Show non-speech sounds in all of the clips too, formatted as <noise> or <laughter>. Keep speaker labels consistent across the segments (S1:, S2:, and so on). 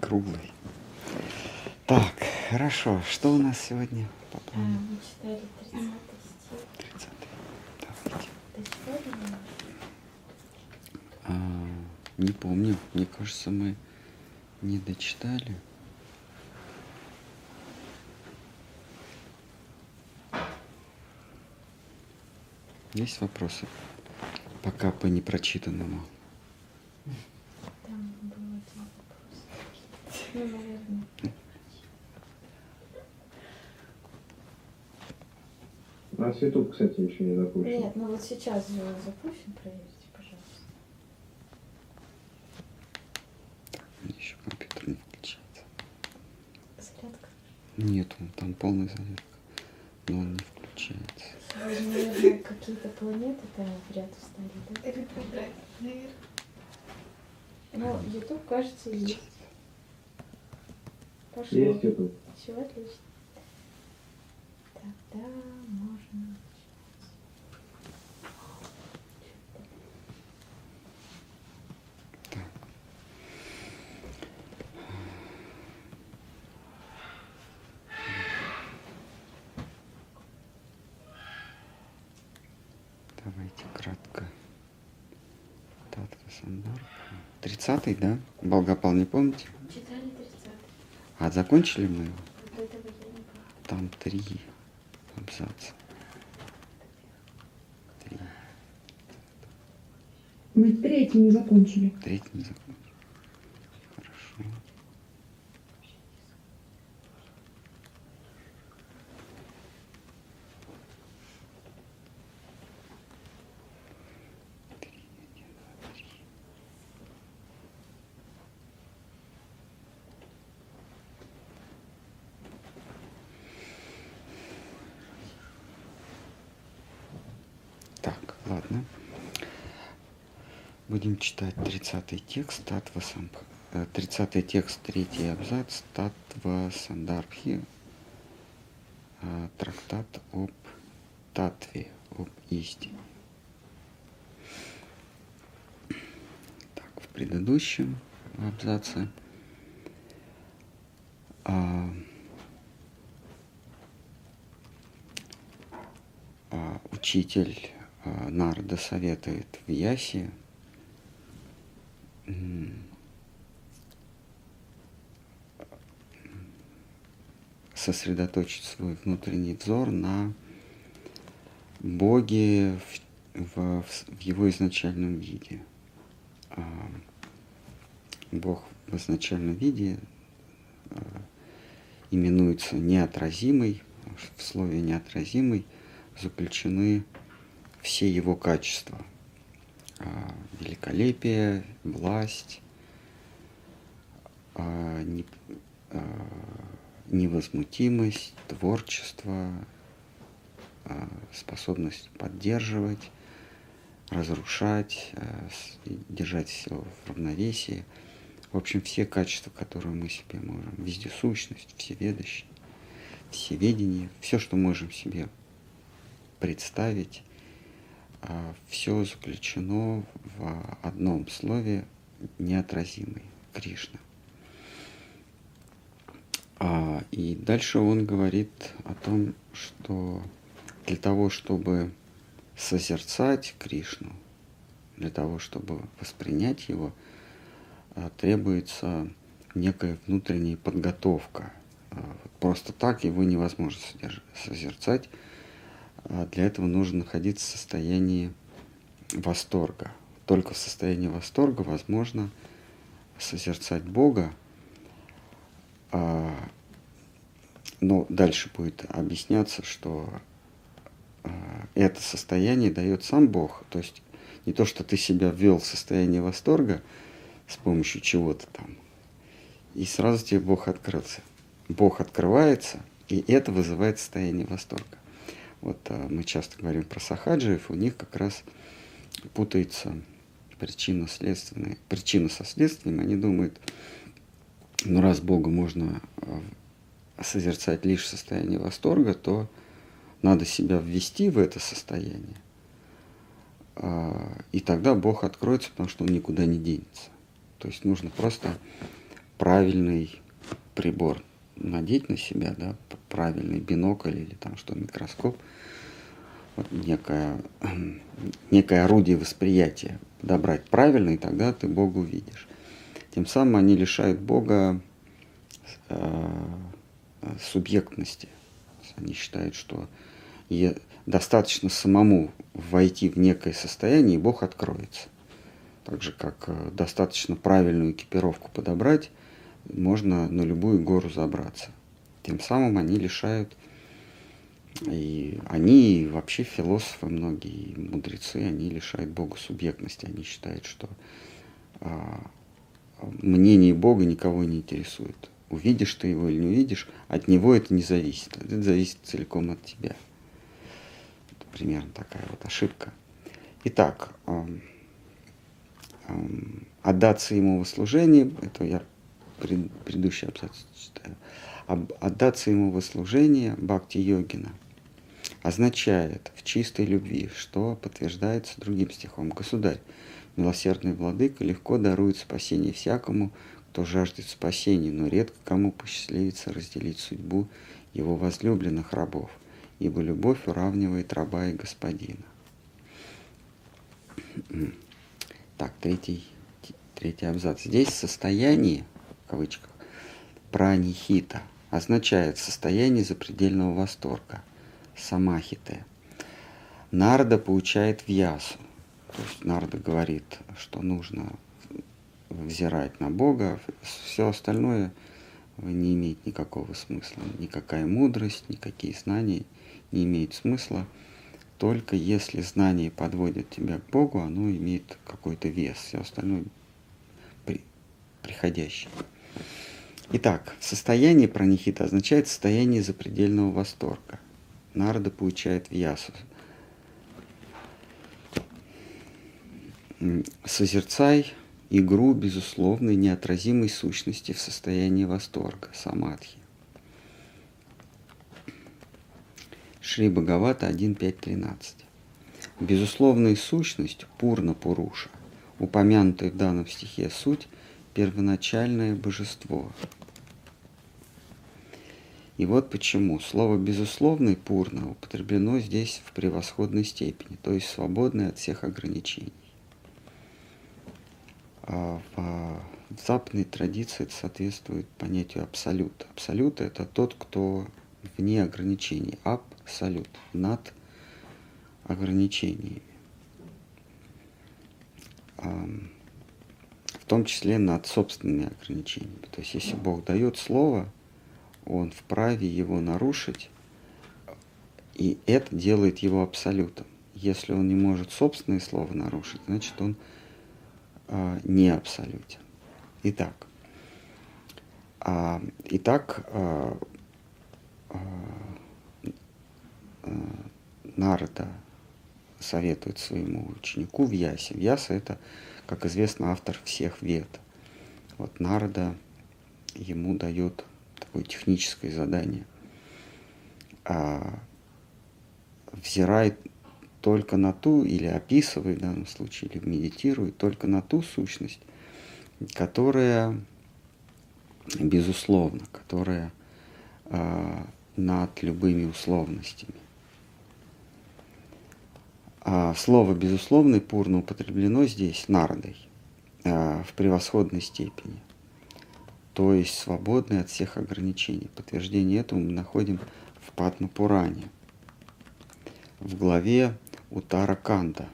S1: Круглый. Так, хорошо. Что у нас сегодня по
S2: А,
S1: плану?
S2: Мы читали 30 стих.
S1: 30 Давайте. А, не помню. Мне кажется, мы не дочитали. Есть вопросы? Пока по непрочитанному.
S2: Там был один вопрос. Ну, наверное.
S3: У нас YouTube, кстати, еще не запущен.
S2: Нет, ну вот сейчас же запущен, проверьте, пожалуйста.
S1: Мне еще компьютер не включается.
S2: Зарядка.
S1: Нет, он там полный зарядка. Но он не включается.
S2: Сегодня, наверное, какие-то планеты там в ряд встали, да?
S4: Ретроград, наверное.
S2: Ну, YouTube, кажется, есть. Пошло.
S3: Есть YouTube.
S2: Все отлично. Тогда
S1: 30-й, да? Болгопал, не помните?
S2: Читали 30
S1: А закончили мы его? Там три абзаца.
S4: Мы третий не закончили.
S1: Третий не закончили. Будем читать 30 текст Татва Самбх. 30 текст, третий абзац Татва Сандарбхи. э, Трактат об Татве, об истине. Так, в предыдущем абзаце а, а, учитель а, Нарда советует в Ясе сосредоточить свой внутренний взор на Боге в, в- в его изначальном виде. А, Бог в изначальном виде а, именуется неотразимый, в слове неотразимый заключены все его качества. Великолепие, власть, а, не- а, невозмутимость, творчество, а, способность поддерживать, разрушать, а, держать все в равновесии. В общем, все качества, которые мы себе можем, вездесущность, всеведущее, всеведение, все, что можем себе представить, все заключено в одном слове неотразимый Кришна. А, и дальше он говорит о том, что для того, чтобы созерцать Кришну, для того, чтобы воспринять его, а, требуется некая внутренняя подготовка. А, Просто так его невозможно созерцать. А Для этого нужно находиться в состоянии восторга. Только в состоянии восторга возможно созерцать Бога. А, Но дальше будет объясняться, что а, это состояние дает сам Бог. То есть не то, что ты себя ввел в состояние восторга с помощью чего-то там, и сразу тебе Бог открылся. Бог открывается, и это вызывает состояние восторга. Вот а, мы часто говорим про сахаджиев, у них как раз путается причина, следственная, причина со следствием. Они думают, ну раз Бога можно а, созерцать лишь в состоянии восторга, то надо себя ввести в это состояние, а, и тогда Бог откроется, потому что Он никуда не денется. То есть нужно просто правильный прибор надеть на себя, да, правильный бинокль или там что, микроскоп, вот некое, <clears throat> некое орудие восприятия подобрать правильно, и тогда ты Бога увидишь. Тем самым они лишают Бога э, субъектности. Они считают, что достаточно самому войти в некое состояние, и Бог откроется. Так же, как э, достаточно правильную экипировку подобрать, можно на любую гору забраться. Тем самым они лишают, и они, и вообще философы многие, и мудрецы, они лишают Бога субъектности. Они считают, что а, мнение Бога никого не интересует. Увидишь ты его или не увидишь, от него это не зависит. Это зависит целиком от тебя. Это примерно такая вот ошибка. Итак, эм, эм, отдаться ему во служение, это я пред, предыдущий абзац читаю, отдаться ему во служение бхакти-йогина означает в чистой любви, что подтверждается другим стихом. Государь, милосердный владыка, легко дарует спасение всякому, кто жаждет спасения, но редко кому посчастливится разделить судьбу его возлюбленных рабов, ибо любовь уравнивает раба и господина. Так, третий, третий абзац. Здесь состояние, в кавычках, пранихита означает состояние запредельного восторга, самахите. Нарда получает в ясу. То есть Нарда говорит, что нужно взирать на Бога, все остальное не имеет никакого смысла. Никакая мудрость, никакие знания не имеют смысла. Только если знание подводит тебя к Богу, оно имеет какой-то вес. Все остальное при, приходящее. Итак, состояние пранихита означает состояние запредельного восторга. Нарда получает в ясу. Созерцай игру безусловной неотразимой сущности в состоянии восторга, самадхи. Шри Бхагавата 1.5.13. Безусловная сущность Пурна Пуруша, упомянутая в данном стихе суть, первоначальное божество. И вот почему слово «безусловный» Пурна употреблено здесь в превосходной степени, то есть свободное от всех ограничений. А в, в западной традиции это соответствует понятию абсолют. Абсолют – это тот, кто вне ограничений. Абсолют – над ограничениями. В том числе над собственными ограничениями. То есть, если Бог дает слово, Он вправе его нарушить, и это делает его абсолютом. Если он не может собственное слово нарушить, значит, он а, не абсолютен. Итак, а, итак, а, а, Нарада советует своему ученику Вьясе. Вьяса это, как известно, автор всех вед. Вот Нарада ему дает такое техническое задание. А, взирает только на ту, или описывает в данном случае, или медитирует только на ту сущность, которая, безусловно, которая э, над любыми условностями. А слово «безусловный» пурно употреблено здесь нардой э, в превосходной степени, то есть свободной от всех ограничений. Подтверждение этому мы находим в Падмапуране, в главе Утараканда.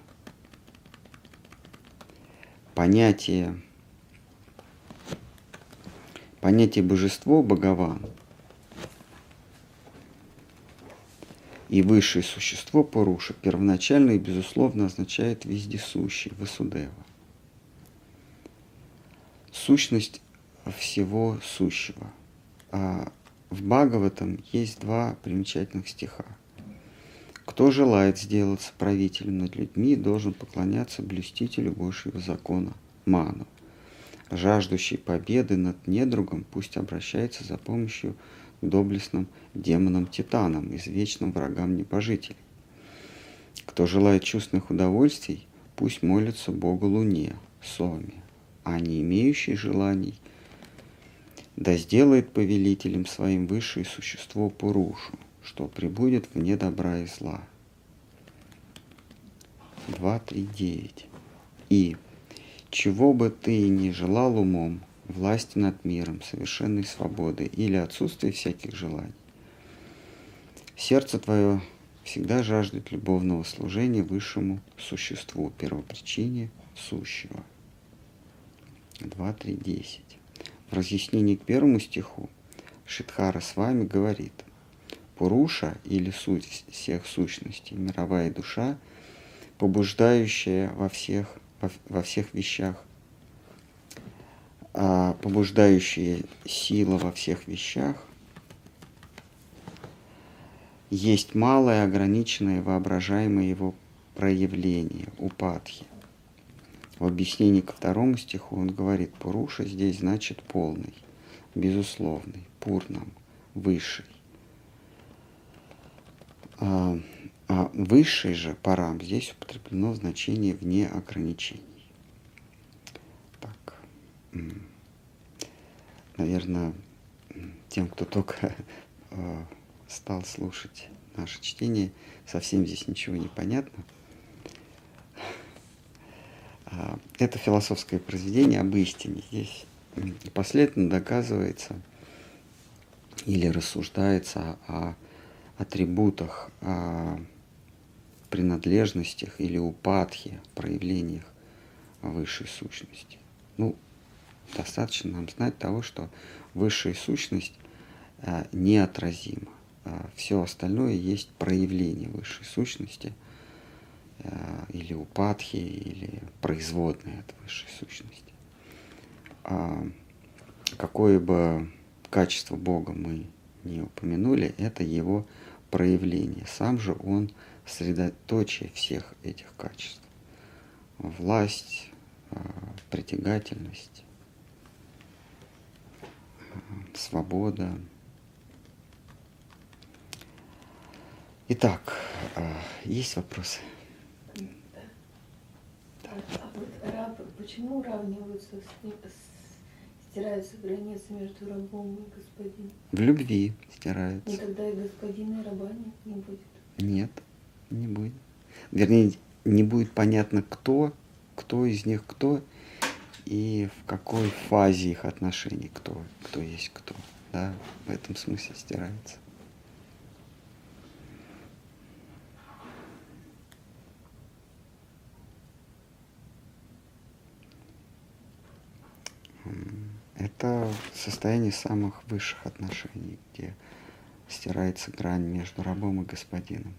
S1: Понятие, понятие божество Бхагаван и высшее существо Пуруша первоначально и безусловно означает вездесущий, Васудева. Сущность всего сущего. А в Бхагаватам есть два примечательных стиха – кто желает сделаться правителем над людьми, должен поклоняться блюстителю Божьего закона, Ману. Жаждущий победы над недругом пусть обращается за помощью доблестным демонам-титанам, извечным врагам небожителей. Кто желает чувственных удовольствий, пусть молится Богу Луне, Соме. а не имеющий желаний, да сделает повелителем своим высшее существо Пурушу, что прибудет вне добра и зла. 2.3.9. И чего бы ты ни желал умом, власти над миром, совершенной свободы или отсутствие всяких желаний, сердце твое всегда жаждет любовного служения высшему существу, первопричине сущего. 2.3.10. В разъяснении к первому стиху Шидхара с вами говорит, Пуруша или суть всех сущностей, мировая душа, побуждающая во всех, во, во всех вещах, а побуждающая сила во всех вещах, есть малое, ограниченное, воображаемое его проявление, упадхи. В объяснении ко второму стиху он говорит, Пуруша здесь значит полный, безусловный, пурнам, высший. А, а высший же парам здесь употреблено в значении вне ограничений. Наверное, тем, кто только а, <laughs> стал слушать наше чтение, совсем здесь ничего не понятно. А, это философское произведение об истине. Здесь последовательно доказывается или рассуждается о атрибутах, о принадлежностях или упадхе, проявлениях высшей сущности. Ну, достаточно нам знать того, что высшая сущность а, неотразима. А, Все остальное есть проявление высшей сущности – Э, или упадхи, или производные от высшей сущности. А какое бы качество Бога мы не упомянули, это его проявление. Сам же он средоточие всех этих качеств. Власть, э, притягательность, э, свобода. Итак, есть вопросы?
S2: А вот раб, почему уравниваются, с, стираются границы между рабом и господином?
S1: В любви стираются.
S2: И тогда и господина, и раба нет, не будет?
S1: Нет, не будет. Вернее, не будет понятно, кто, кто из них кто, и в какой фазе их отношений кто, кто есть кто. Да, в этом смысле стирается. Это состояние самых высших отношений, где стирается грань между рабом и господином.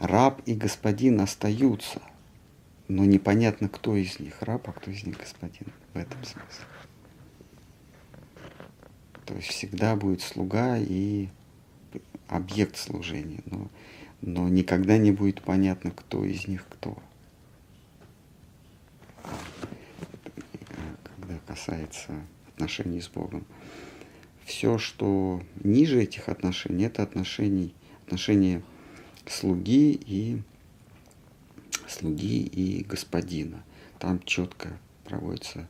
S1: Раб и господин остаются, но непонятно, кто из них раб, а кто из них господин в этом смысле. То есть всегда будет слуга и объект служения, но, но никогда не будет понятно, кто из них кто. касается отношений с Богом. Все, что ниже этих отношений, это отношений, отношения слуги и слуги и господина. Там четко проводится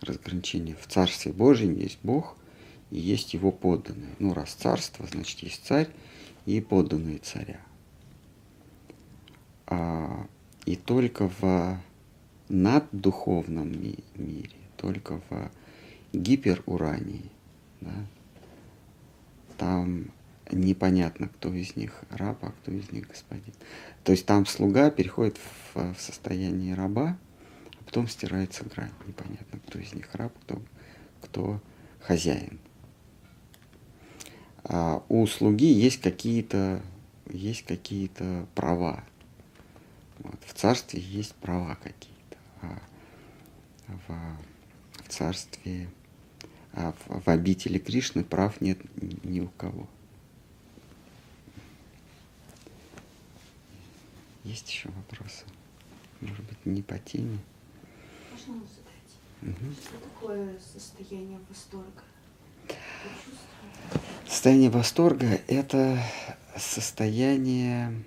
S1: разграничение. В Царстве Божьем есть Бог и есть его подданные. Ну, раз царство, значит, есть царь и подданные царя. А, и только в наддуховном ми- мире только в гиперурании. Да? Там непонятно, кто из них раб, а кто из них господин. То есть там слуга переходит в, в состояние раба, а потом стирается грань. Непонятно, кто из них раб, кто, кто хозяин. А у слуги есть какие-то есть какие-то права. Вот. В царстве есть права какие-то. А в в царстве, а в, в обители Кришны прав нет ни у кого. Есть еще вопросы? Может быть, не по теме?
S5: Можно задать?
S1: Угу.
S5: Что такое состояние восторга?
S1: Состояние восторга – это состояние,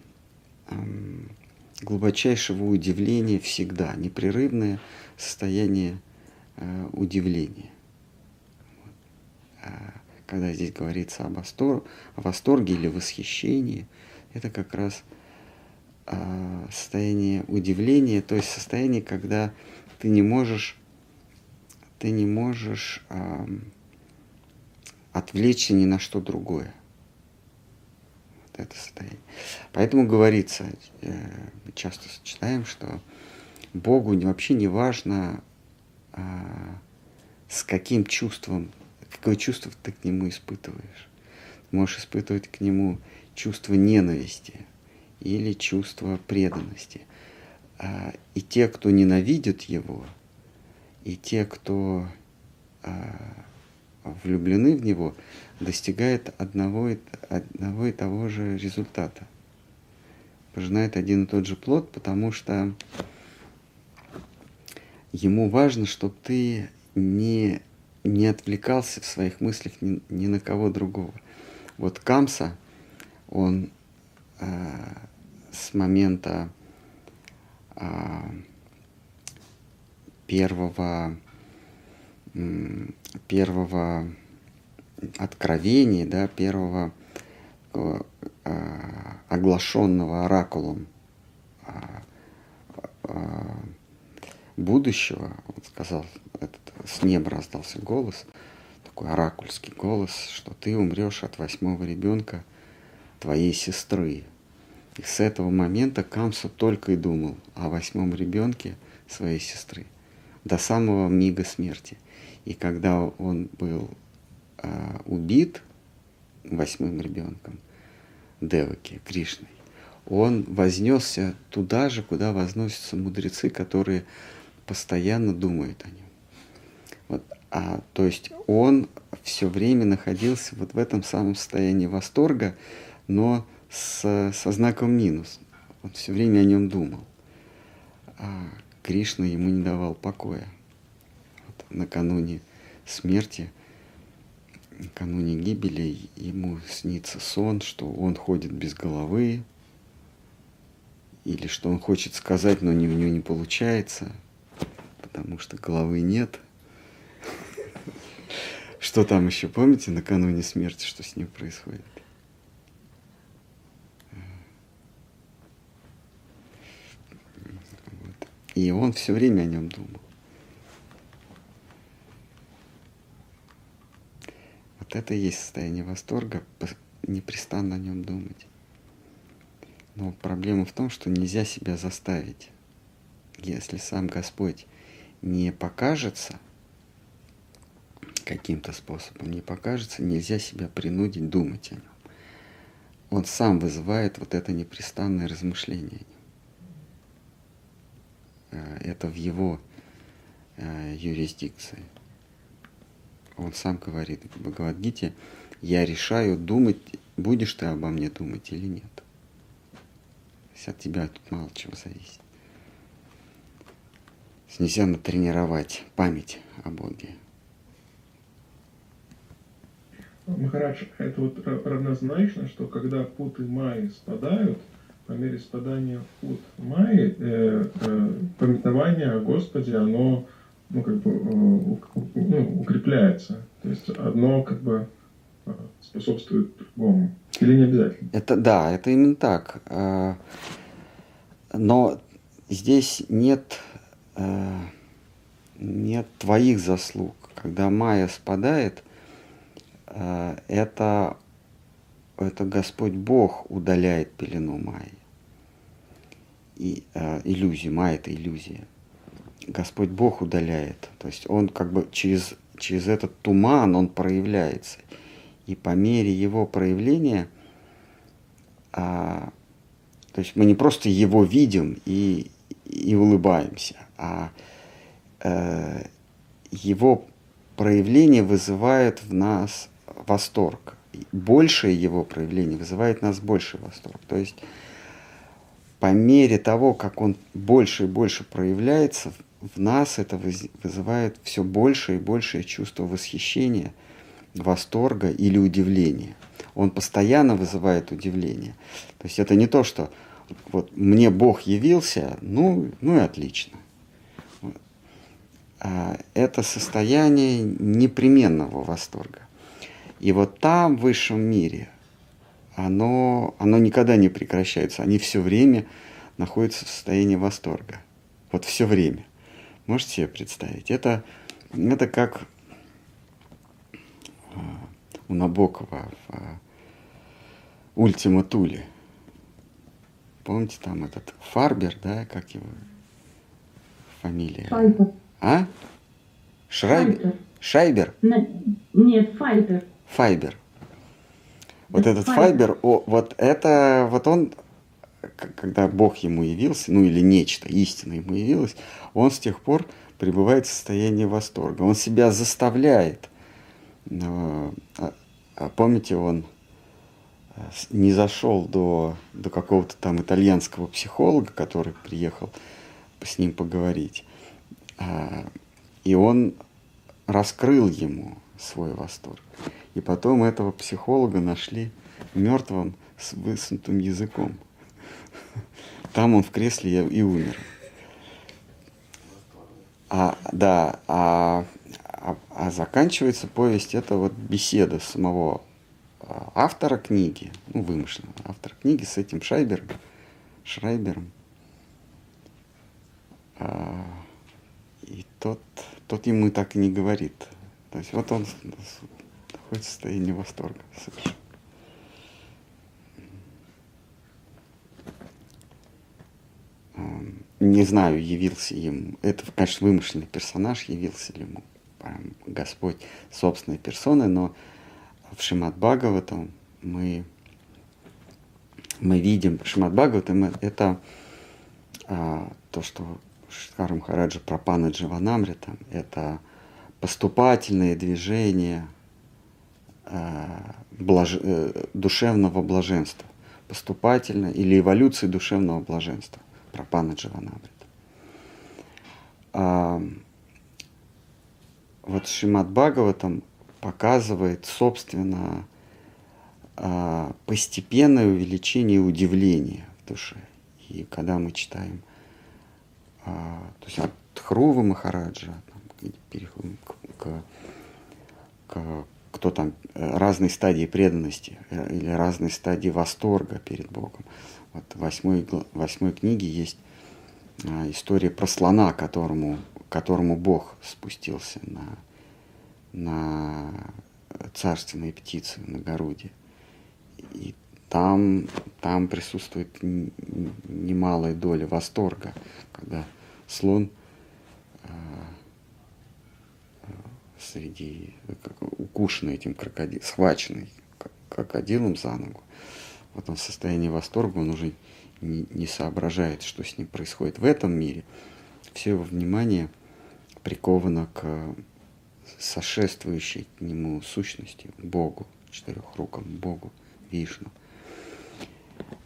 S1: эм, глубочайшего удивления всегда, непрерывное состояние э, удивления. А когда здесь говорится об восторге, о восторге или восхищении, это как раз состояние удивления, то есть состояние, когда ты не можешь, ты не можешь э, отвлечься ни на что другое это состояние. Поэтому говорится, э, часто читаем, что Богу вообще не важно, а, с каким чувством, какое чувство ты к Нему испытываешь. Ты можешь испытывать к Нему чувство ненависти или чувство преданности. А, и те, кто ненавидят Его, и те, кто а, влюблены в Него, достигает одного и, одного и того же результата. Пожинает один и тот же плод, потому что ему важно, чтобы ты не, не отвлекался в своих мыслях ни, ни на кого другого. Вот Камса, он э, с момента э, первого, первого откровений, да, первого э, оглашенного оракулом а, а, будущего, вот сказал, этот, с неба раздался голос, такой оракульский голос, что ты умрешь от восьмого ребенка твоей сестры. И с этого момента Камсу только и думал о восьмом ребенке своей сестры до самого мига смерти. И когда он был а, убит восьмым ребенком Деваки, Кришной, он вознесся туда же, куда возносятся мудрецы, которые постоянно думают о нем. Вот, а, то есть он все время находился вот в этом самом состоянии восторга, но с, со знаком минус. Он все время о нем думал. А Кришна ему не давал покоя. Вот, накануне смерти накануне гибели ему снится сон, что он ходит без головы, или что он хочет сказать, но у него не получается, потому что головы нет. <laughs> Что там еще, помните, накануне смерти, что с ним происходит? И он все время о нем думал. Вот это и есть состояние восторга, непрестанно о нем думать. Но проблема в том, что нельзя себя заставить. Если сам Господь не покажется каким-то способом, не покажется, нельзя себя принудить думать о нем. Он сам вызывает вот это непрестанное размышление о нем. Э, это в его э, юрисдикции он сам говорит в Бхагавадгите, я решаю думать, будешь ты обо мне думать или нет. То от тебя тут мало чего зависит. Нельзя натренировать память о Боге.
S6: Махарадж, это вот равнозначно, что когда путы Майи спадают, по мере спадания пут Майи, э, э, пометование о Господе, оно ну, как бы, э, ну, укрепляется. То есть одно как бы э, способствует другому. Или не обязательно?
S1: Это да, это именно так. Э, но здесь нет, нет твоих заслуг. Когда Майя спадает, это, это Господь Бог удаляет пелену Майи. И, иллюзию, Майя это иллюзия. Господь Бог удаляет. То есть он как бы через, через этот туман он проявляется. И по мере его проявления, а, то есть мы не просто его видим и, и улыбаемся, а э, его проявление вызывает в нас восторг. Большее его проявление вызывает в нас больший восторг. То есть по мере того, как он больше и больше проявляется, в нас это вызывает все больше и большее чувство восхищения, восторга или удивления. Он постоянно вызывает удивление. То есть это не то, что вот мне Бог явился, ну, ну и отлично. А, это состояние непременного восторга. И вот там, в высшем мире, оно, оно никогда не прекращается. Они все время находятся в состоянии восторга. Вот все время. Можете себе представить? Это, это как а, у Набокова в а, Ультима Тули. Помните, там этот Фарбер, да, как его фамилия?
S4: Файбер.
S1: А? Шрайбер? Шайбер?
S4: На- Нет, Файбер.
S1: Файбер. Вот этот
S4: Файбер.
S1: О, вот это, вот он, когда Бог ему явился, ну или нечто, истина ему явилась, он с тех пор пребывает в состоянии восторга. Он себя заставляет. А- а помните, он э, не зашел до, до какого-то там итальянского психолога, который приехал с ним поговорить. А, И он раскрыл ему свой восторг. И потом этого психолога нашли мертвым с высунутым языком. Там он в кресле и умер. А, да, а, а, а заканчивается повесть, это вот беседа самого а, автора книги, ну, вымышленного автора книги с этим Шайбером, Шрайбером. А, и тот, тот ему так и не говорит. То есть вот он находится в состоянии восторга Не знаю, явился ему. Это, конечно, вымышленный персонаж, явился ли ему прям Господь собственной персоной, но в Шимат Бхагаватам мы, мы видим, Шимат Бхагаватам это а, то, что Шкар Махараджа про Пана Дживанамрита, это поступательные движения блаж- э, душевного блаженства. Поступательно или эволюции душевного блаженства. Про Пана Дживанамрита. А, вот Шимат Бхагаватам показывает, собственно, а, постепенное увеличение удивления в душе. И когда мы читаем, то есть от Хрува Махараджа, там, переходим к, к- к- кто там, э, разные стадии преданности э, или разные стадии восторга перед Богом. Вот в восьмой, восьмой книге есть а, история про слона, которому, которому Бог спустился на, на царственные птицы, на Горуде. И там, там присутствует немалая доля восторга, когда слон а, среди как, укушенный этим крокодилом, схваченный крокодилом за ногу, вот он в состоянии восторга, он уже не, не соображает, что с ним происходит в этом мире. Все его внимание приковано к сошествующей к нему сущности, Богу, четырехрукому Богу, Вишну.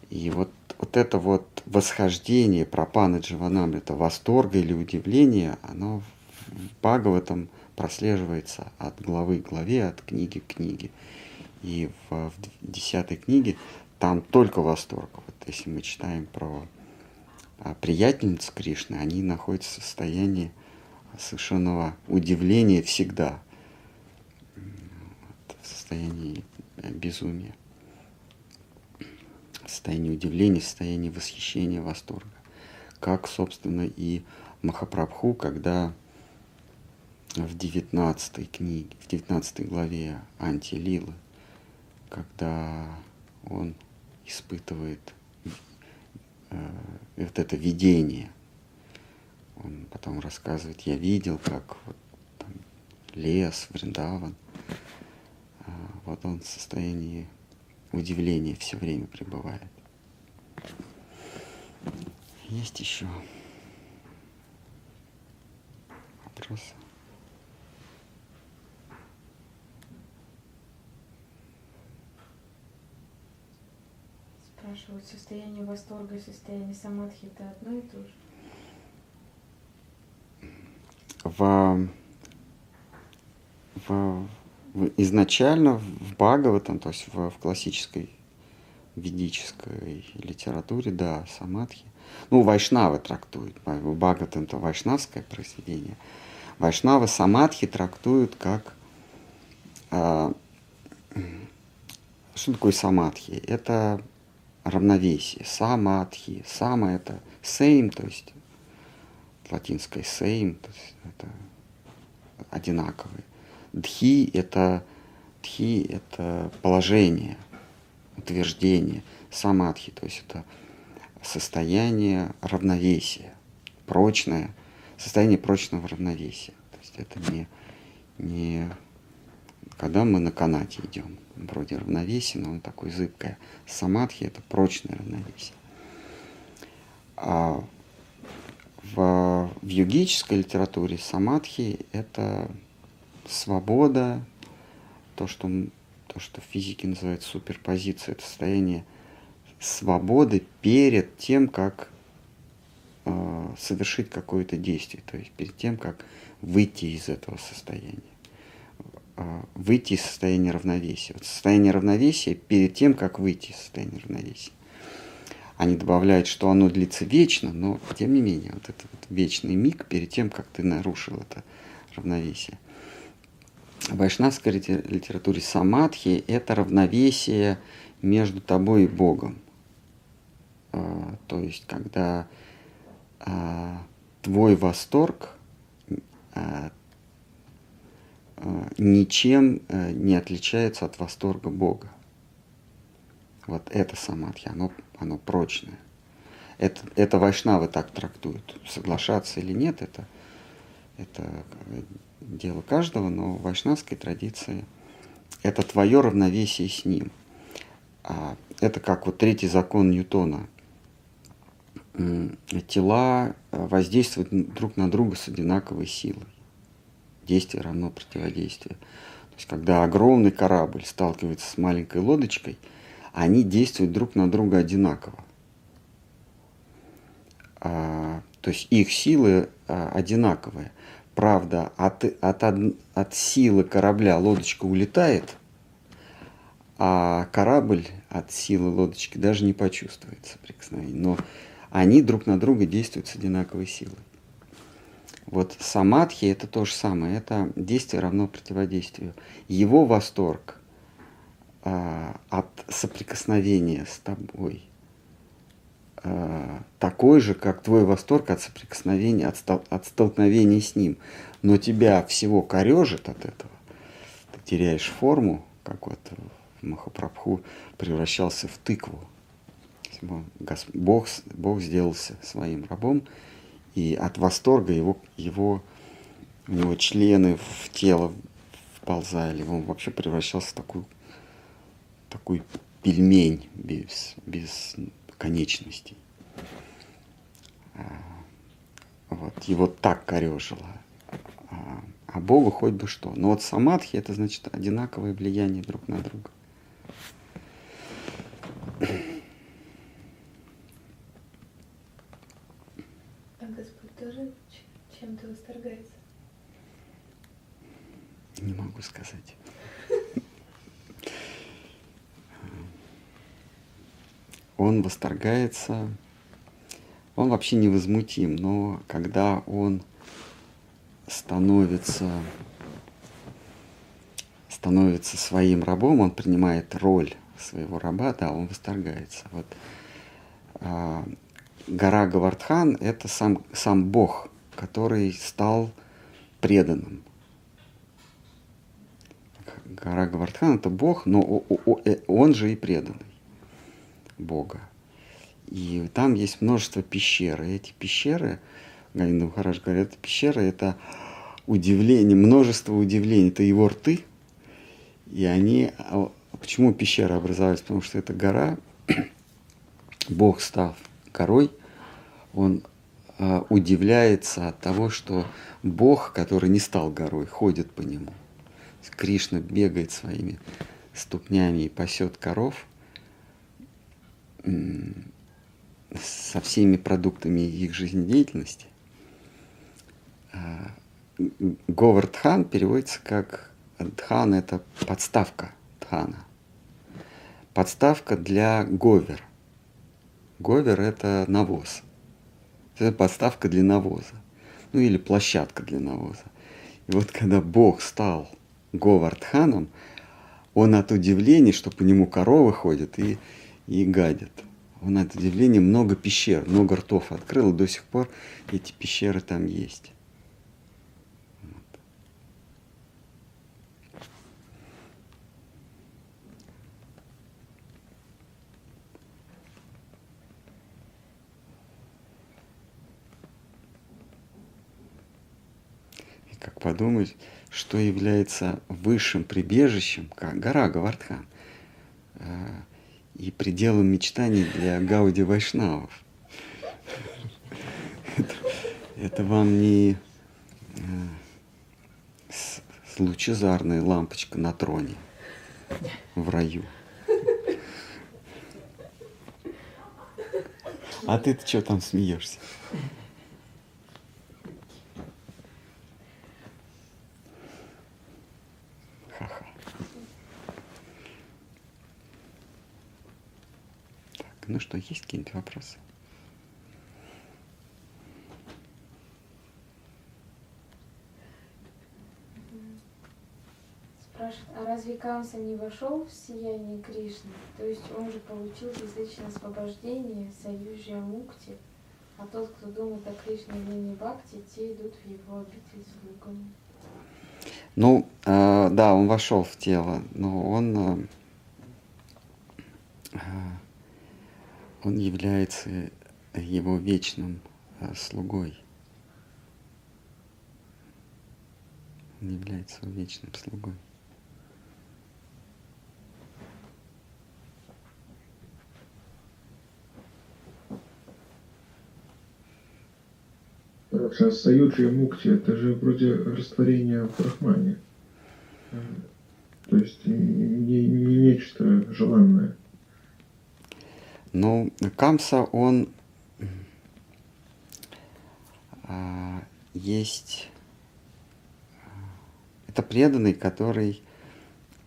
S1: И вот, вот это вот восхождение пропаны Дживанамрита, восторга или удивления, оно в- Бхагаватам прослеживается от главы к главе, от книги к книге. И в, в десятой книге там только восторг. Вот если мы читаем про а, приятельниц Кришны, они находятся в состоянии совершенного удивления всегда, вот, в состоянии э, безумия, в состоянии удивления, в состоянии восхищения, восторга. Как, собственно, и Махапрабху, когда в 19 книге, в 19 главе Антилилы, когда он испытывает э, вот это видение. Он потом рассказывает, я видел, как вот там лес, Вриндаван. А, Вот он в состоянии удивления все время пребывает. Есть еще вопросы?
S7: Спрашивают, состояние восторга состояние самадхи это одно и то же?
S1: в, в, в- изначально в Бхагаватам, то есть в, в классической ведической литературе, да, самадхи. Ну, вайшнавы трактуют, Бхагаватам это вайшнавское произведение. Вайшнавы самадхи трактуют как... А, что такое самадхи? Это равновесие, самадхи. Сама это same, то есть латинское same, то есть это одинаковые. Дхи это, дхи это положение, утверждение, самадхи, то есть это состояние равновесия, прочное, состояние прочного равновесия. То есть это не, не когда мы на канате идем, вроде равновесия, но он такой зыбкое. Самадхи – это прочное равновесие. А в, в йогической литературе самадхи – это свобода, то, что, то, что в физике называется суперпозиция, это состояние свободы перед тем, как э, совершить какое-то действие, то есть перед тем, как выйти из этого состояния, выйти из состояния равновесия. Вот состояние равновесия перед тем, как выйти из состояния равновесия. Они добавляют, что оно длится вечно, но тем не менее, вот этот вот вечный миг перед тем, как ты нарушил это равновесие. В вайшнавской литературе самадхи – это равновесие между тобой и Богом. А, то есть, когда а, твой восторг а, ничем не отличается от восторга Бога. Вот это самадхи, оно, оно прочное. Это, это вайшнавы так трактуют. Соглашаться или нет, это, это дело каждого, но в вайшнавской традиции это твое равновесие с ним. А это как вот третий закон Ньютона тела э, воздействуют друг на друга с одинаковой силой. Действие равно противодействию. То есть, когда огромный корабль сталкивается с маленькой лодочкой, они действуют друг на друга одинаково. А, то есть их силы а, одинаковые. Правда, от, от, от силы корабля лодочка улетает, а корабль от силы лодочки даже не почувствует соприкосновения. Но они друг на друга действуют с одинаковой силой. Вот самадхи это то же самое, это действие равно противодействию. Его восторг а, от соприкосновения с тобой а, такой же, как твой восторг от соприкосновения, от, стол, от столкновения с ним. Но тебя всего корежит от этого. Ты теряешь форму, как вот Махапрабху превращался в тыкву Бог, Бог сделался своим рабом, и от восторга его, его, у него члены в тело вползали, он вообще превращался в такую, такой пельмень без, без конечностей. А, вот, его так корежило. А, а Богу хоть бы что. Но вот самадхи это значит одинаковое влияние друг на друга.
S2: чем-то восторгается?
S1: Не могу сказать. Он восторгается, он вообще невозмутим, но когда он становится, становится своим рабом, он принимает роль своего раба, да, он восторгается. Вот, а, гора Гавардхан – это сам, сам Бог, который стал преданным. Гора Гавардхан – это Бог, но э, он же и преданный Бога. И там есть множество пещер. И эти пещеры, Галина Махараш говорит, пещеры – это удивление, множество удивлений. Это его рты, и они... А почему пещеры образовались? Потому что это гора, <coughs> Бог став горой, он а, удивляется от того, что Бог, который не стал горой, ходит по нему. Кришна бегает своими ступнями и пасет коров со всеми продуктами их жизнедеятельности. А, Говард переводится как Дхан – это подставка Дхана. подставка для говер. Говер – это навоз. Это подставка для навоза. Ну или площадка для навоза. И вот когда Бог стал Говардханом, он от удивления, что по нему коровы ходят и, и гадят. Он от удивления много пещер, много ртов открыл, и до сих пор эти пещеры там есть. Как подумать, что является высшим прибежищем, как гора Гавардхан, э, и пределом мечтаний для Гауди Вайшнавов. Это, это вам не э, лучезарная лампочка на троне в раю. А ты-то что там смеешься? Ха-ха. Так, ну что, есть какие-нибудь вопросы?
S7: Спрашивает, а разве Камса не вошел в сияние Кришны? То есть он же получил язычное освобождение, союзия мукти, а тот, кто думает о Кришне в линии Бхакти, те идут в его обитель слугами.
S1: Ну, э, да, он вошел в тело, но он, э, э, он является его вечным э, слугой. Он является его вечным слугой.
S6: Сейчас Саюджи и Мукти, это же вроде растворения в Брахмане. Э, То есть не, не нечто желанное.
S1: Ну, Камса, он а, есть... а, Это преданный, который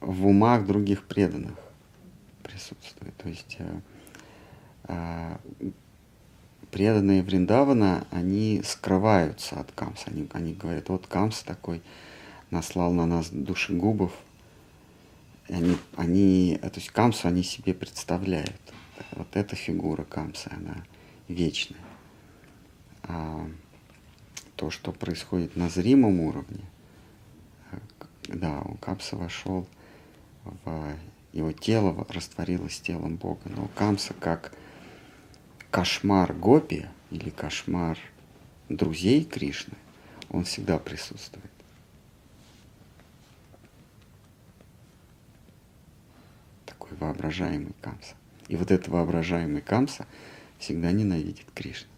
S1: в умах других преданных присутствует. То есть а, а, преданные Вриндавана, они скрываются от Камса. Они, они говорят, вот Камс такой наслал на нас душегубов. И они, они, то есть Камсу они себе представляют. Вот эта фигура Камса, она вечная. А то, что происходит на зримом уровне, э, да, у Камса вошел в его тело, растворилось телом Бога. Но Камса как кошмар Гопи или кошмар друзей Кришны, он всегда присутствует. Такой воображаемый Камса. И вот этот воображаемый Камса всегда ненавидит Кришну.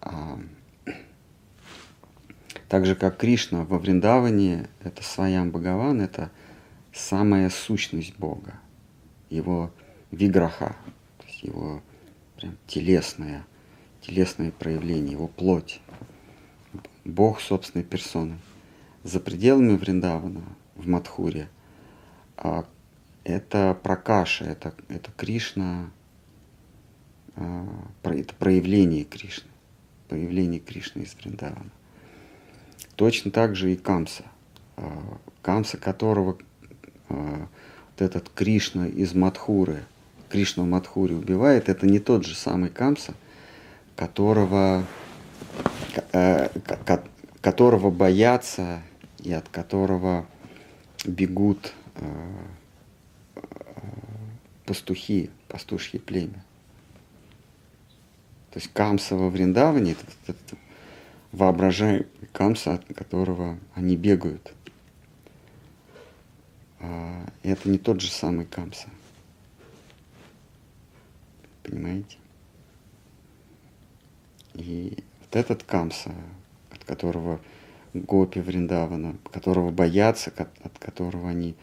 S1: А, так же, как Кришна во Вриндаване, это Своям Бхагаван, это самая сущность Бога, его виграха, то есть его прям телесное, телесное проявление, его плоть, Бог собственной персоной. За пределами Вриндавана, в Мадхуре, а, это Пракаша, это, это Кришна, а, это проявление Кришны, проявление Кришны из Вриндавана. Точно так же и Камса. А, Камса, которого а, вот этот Кришна из Мадхуры, Кришна в Мадхуре убивает, это не тот же самый Камса, которого, ко- ко- ко- которого боятся и от которого бегут пастухи, пастушье племя. То есть Камса во Вриндаване, это, это, это воображаемый Камса, от которого они бегают. А, это не тот же самый Камса. Понимаете? И вот этот Камса, от которого гопи Вриндавана, которого боятся, от которого они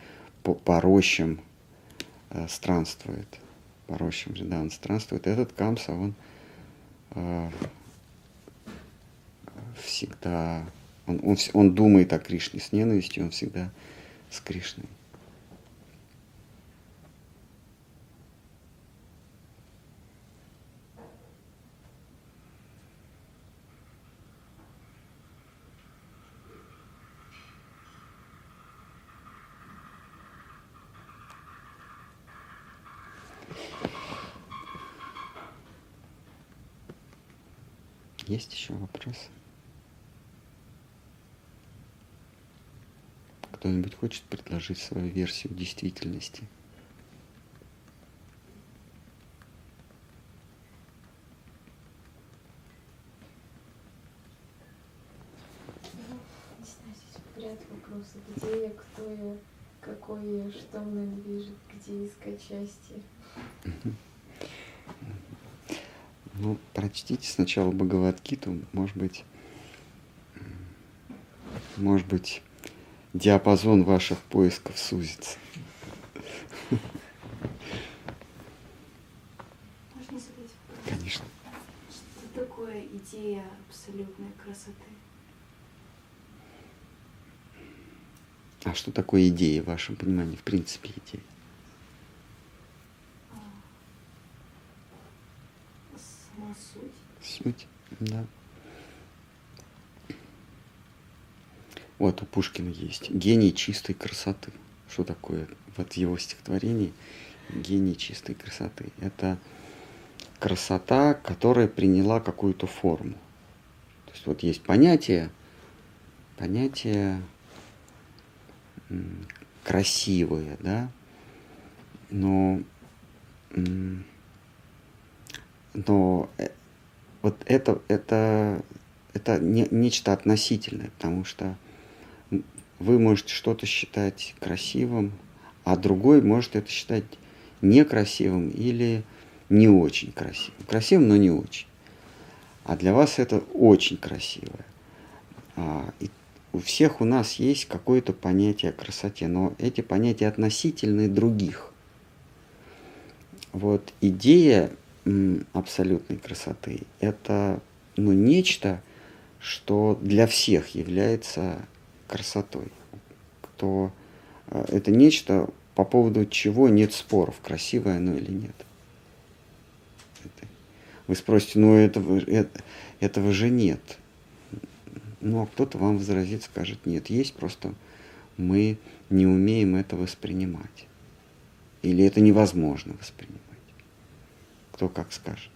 S1: по, по рощам э, странствуют, по рощам Вриндавана странствует, этот Камса, он э, всегда, он, он, он думает о Кришне с ненавистью, он всегда с Кришной. Предложить свою версию действительности?
S7: Не знаю, здесь в ряд вопросов. Где я, кто я, какой я, что мной движет, где искать счастье.
S1: Ну, прочтите сначала Бхагавадгиту, может быть, может быть, диапазон ваших поисков сузится.
S5: Можно задать вопрос?
S1: Конечно.
S5: Что такое идея абсолютной красоты?
S1: А что такое идея в вашем понимании, в принципе, идея?
S5: А, Сама суть.
S1: Суть, да. Вот у Пушкина есть гений чистой красоты. Что такое вот его стихотворение гений чистой красоты? Это красота, которая приняла какую-то форму. То есть вот есть понятие, понятие красивое, да, но, но э, вот это, это, это не, нечто относительное, потому что вы можете что-то считать красивым, а другой может это считать некрасивым или не очень красивым. Красивым, но не очень. А для вас это очень красивое. А, и у всех у нас есть какое-то понятие о красоте, но эти понятия относительны других. Вот идея абсолютной красоты – это ну, нечто, что для всех является красотой. Кто, э, это нечто, по поводу чего нет споров, красивое оно или нет. Вы спросите, ну этого, это- этого же нет. Ну, а кто-то вам возразит, скажет, нет, есть, просто мы не умеем это воспринимать. Или это невозможно воспринимать. Кто как скажет.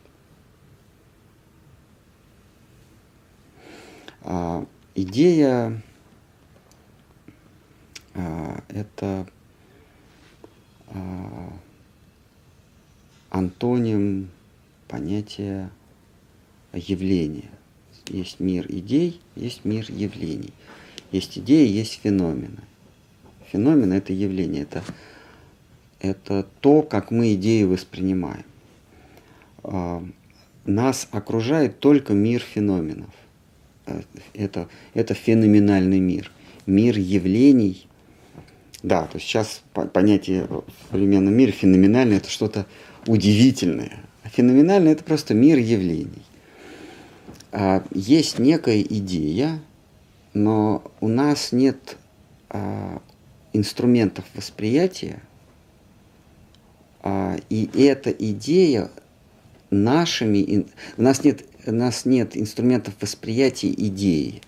S1: А, идея это а, антоним понятия явления. Есть мир идей, есть мир явлений. Есть идеи, есть феномены. Феномен – это явление, это, это то, как мы идеи воспринимаем. А, Нас окружает только мир феноменов. Э, Это, это феноменальный мир. Мир явлений. Да, то есть сейчас по- понятие в современном мире феноменальное – это что-то удивительное. А феноменальное – это просто мир явлений. А, Есть некая идея, но у нас нет а, инструментов восприятия, а, и эта идея нашими, у нас нет, у нас нет инструментов восприятия идеи.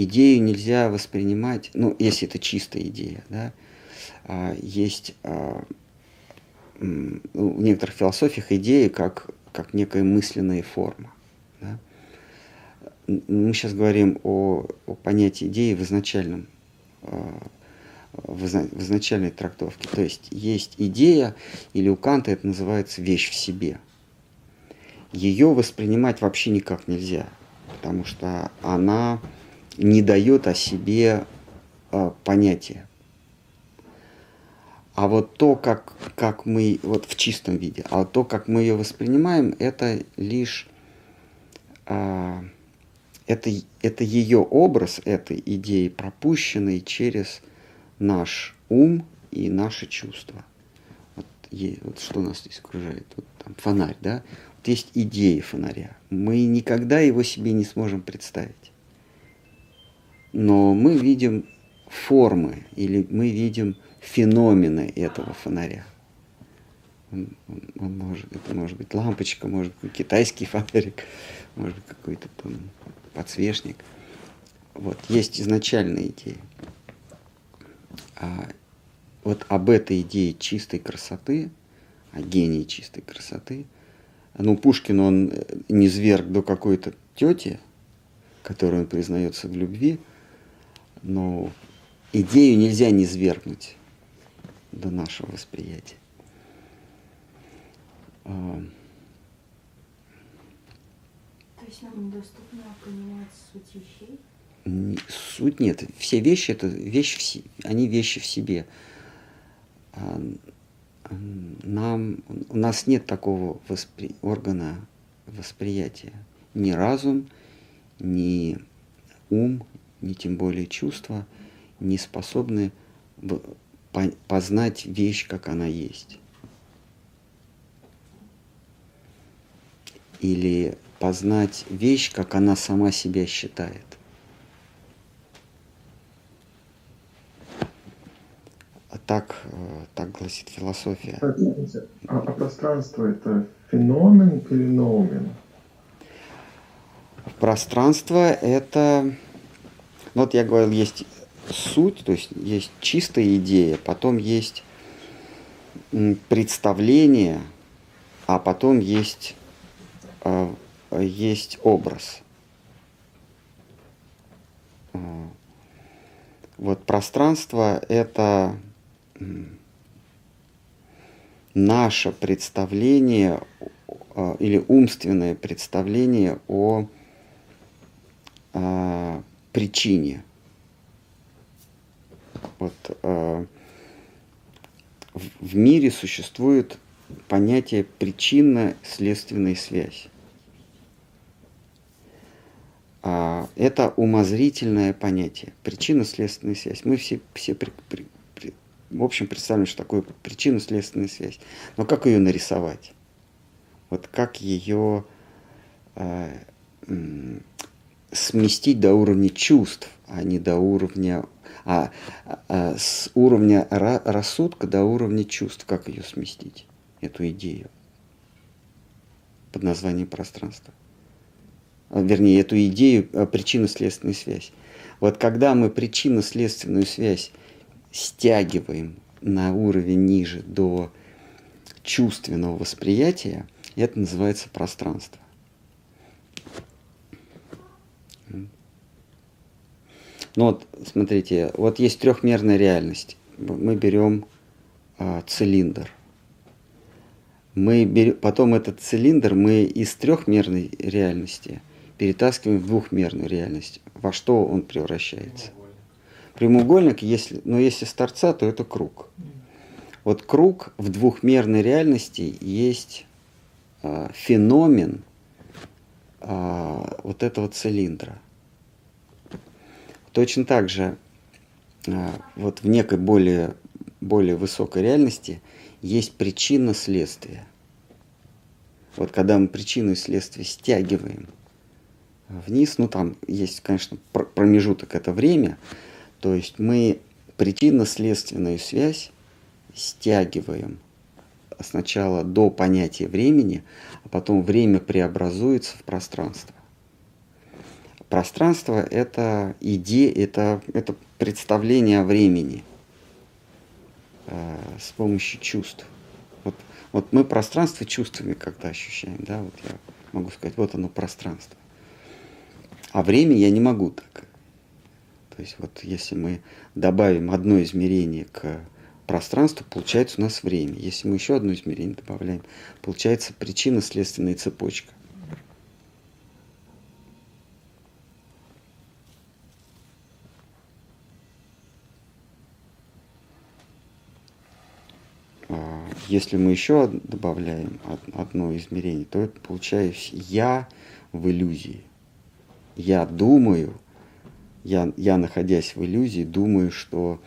S1: Идею нельзя воспринимать, ну, если это чистая идея, да, а, есть а, в некоторых философиях идея как, как некая мысленная форма. да. Мы сейчас говорим о, о понятии идеи в изначальном а, в изначальной трактовке. То есть есть идея, или у Канта это называется вещь в себе. Ее воспринимать вообще никак нельзя, потому что она не дает о себе а, понятия. А вот то, как, как мы, вот в чистом виде, а то, как мы ее воспринимаем, это лишь, а, это, это ее образ этой идеи, пропущенный через наш ум и наши чувства. Вот, е- вот что нас здесь окружает? Вот там фонарь, да? Вот есть идея фонаря. Мы никогда его себе не сможем представить. Но мы видим формы или мы видим феномены этого фонаря. Он, он- он может, это может быть лампочка, может быть китайский фонарик, может быть какой-то там подсвечник. Вот, есть изначальная идея. А вот об этой идее чистой красоты, о гении чистой красоты, Ну, Пушкин, он не зверг до какой-то тети, которой он признается в любви, но идею нельзя не свергнуть до нашего восприятия. А,
S5: То есть нам недоступно понимать суть вещей?
S1: Суть нет. Все вещи это вещь в се- они вещи в себе. А, Нам, у нас нет такого воспри- органа восприятия. Ни разум, ни ум, ни тем более чувства не способны познать вещь, как она есть. Или познать вещь, как она сама себя считает. А так, э, так гласит философия.
S6: А, а пространство это феномен или ноумен?
S1: Пространство это, ну, вот я говорил, есть суть, то есть есть чистая идея, потом есть представление, а потом есть, э, есть образ. Э, Вот пространство это наше представление э, или умственное представление о причине. Вот э, в, мире существует понятие причинно-следственной связи. А, это умозрительное понятие. Причинно-следственная связь. Мы все, все при- при- при- в общем представляем, что такое причинно-следственная связь. Но как ее нарисовать? Вот как ее э, сместить до уровня чувств, а не до уровня, а, а, с уровня ра- рассудка до уровня чувств, как ее сместить, эту идею под названием пространство. А, Вернее, эту идею а, причинно-следственной связи. Вот когда мы причинно-следственную связь стягиваем на уровень ниже до чувственного восприятия, это называется пространство. Ну вот, смотрите, вот есть трехмерная реальность. Мы берем а, цилиндр. Мы берем, потом этот цилиндр мы из трехмерной реальности перетаскиваем в двухмерную реальность. Во что он превращается? Прямоугольник, если, но если с торца, то это круг. Вот круг в двухмерной реальности есть а, феномен а, вот этого цилиндра. Точно так же а, вот в некой более, более высокой реальности есть причина следствия. Вот когда мы причину и следствие стягиваем вниз, ну там есть, конечно, пр- промежуток, это время, то есть мы причинно-следственную связь стягиваем сначала до понятия времени, а потом время преобразуется в пространство. Пространство – это идея, это, это представление о времени э, с помощью чувств. Вот, вот мы пространство чувствами как-то ощущаем, да, вот я могу сказать, вот оно пространство. А время я не могу так. То есть вот если мы добавим одно измерение к пространству, получается у нас время. Если мы еще одно измерение добавляем, получается причинно-следственная цепочка. А, Если мы еще добавляем од- одно измерение, то это получается я в иллюзии. Я думаю, я, я находясь в иллюзии, думаю, что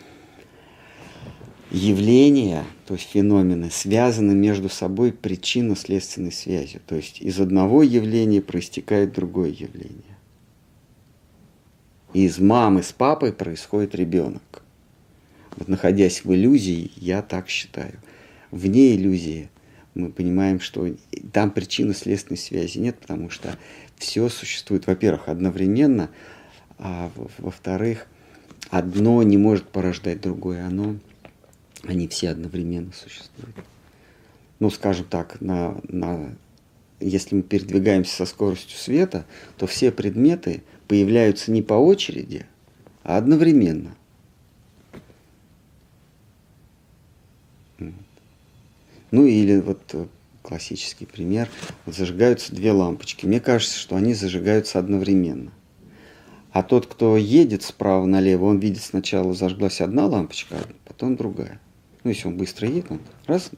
S1: явления, то есть феномены, связаны между собой причинно-следственной связью. То есть из одного явления проистекает другое явление. Из мамы с папой происходит ребенок. Вот находясь в иллюзии, я так считаю. Вне иллюзии мы понимаем, что там причинно-следственной связи нет, потому что все существует, во-первых, одновременно, а во- во-вторых, одно не может порождать другое, оно, они все одновременно существуют. Ну, скажем так, на, на если мы передвигаемся со скоростью света, то все предметы появляются не по очереди, а одновременно. Ну или вот э, классический пример. Вот зажигаются две лампочки. Мне кажется, что они зажигаются одновременно. А тот, кто едет справа налево, он видит сначала зажглась одна лампочка, а потом другая. Ну, если он быстро едет, он раз,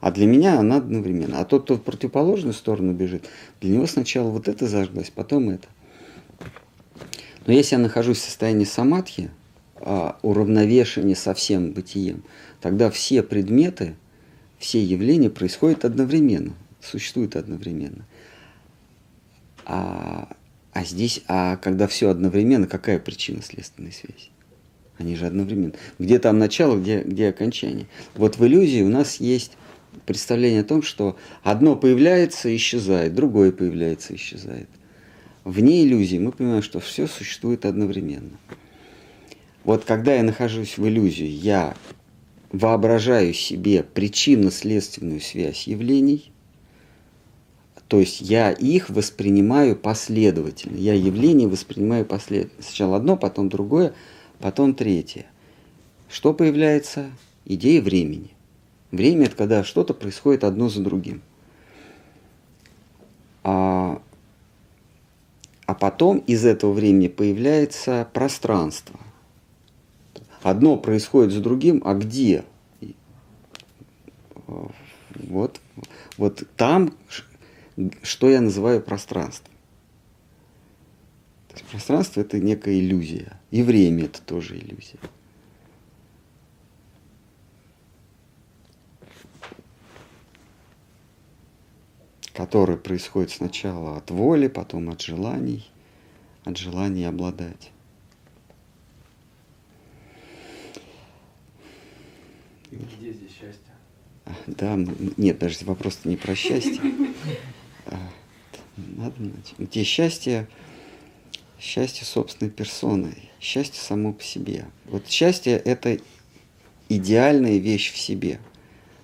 S1: а для меня она одновременно. А тот, кто в противоположную сторону бежит, для него сначала вот это зажглось, потом это. Но если я нахожусь в состоянии самадхи, а, уравновешения со всем бытием, тогда все предметы, все явления происходят одновременно, существуют одновременно. А, а здесь, а когда все одновременно, какая причина следственной связи? Они же одновременно. Где там начало, где, где окончание. Вот в иллюзии у нас есть представление о том, что одно появляется, исчезает, другое появляется, исчезает. Вне иллюзии мы понимаем, что все существует одновременно. Вот когда я нахожусь в иллюзии, я воображаю себе причинно-следственную связь явлений, то есть я их воспринимаю последовательно. Я явление воспринимаю последовательно. Сначала одно, потом другое, потом третье. Что появляется? Идея времени. Время – это когда что-то происходит одно за другим. А, а потом из этого времени появляется пространство. Одно происходит за другим, а где? Вот, вот там, что я называю пространством. То есть пространство – это некая иллюзия. И время – это тоже иллюзия. которое происходит сначала от воли, потом от желаний, от желания обладать.
S8: Где здесь счастье?
S1: А, да, нет, даже вопрос не про счастье. <laughs> А, надо начать. Где счастье, счастье собственной персоной, счастье само по себе. Вот счастье – это идеальная вещь в себе.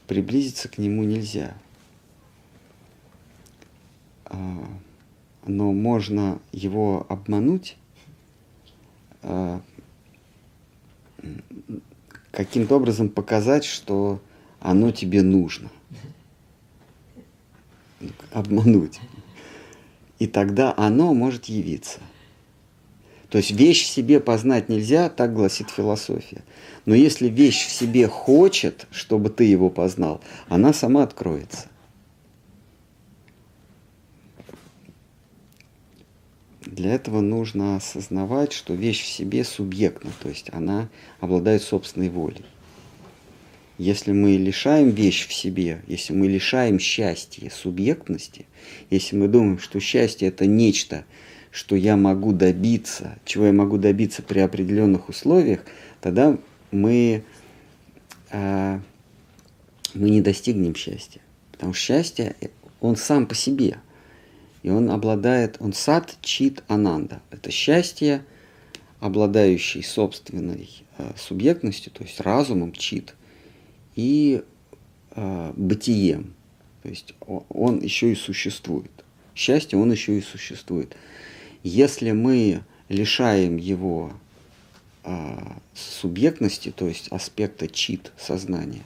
S1: Приблизиться к нему нельзя – а, но можно его обмануть а, каким-то образом показать, что оно тебе нужно. Обмануть. И тогда оно может явиться. То есть вещь в себе познать нельзя, так гласит философия. Но если вещь в себе хочет, чтобы ты его познал, она сама откроется. Для этого нужно осознавать, что вещь в себе субъектна, то есть она обладает собственной волей. Если мы лишаем вещь в себе, если мы лишаем счастья субъектности, если мы думаем, что счастье это нечто, что я могу добиться, чего я могу добиться при определенных условиях, тогда мы, э, мы не достигнем счастья. Потому что счастье, он сам по себе – и он обладает, он сад чит ананда. Это счастье, обладающий собственной э, субъектностью, то есть разумом чит, и э, бытием. То есть он, еще и существует. Счастье, он еще и существует. Если мы лишаем его э, субъектности, то есть аспекта чит сознания,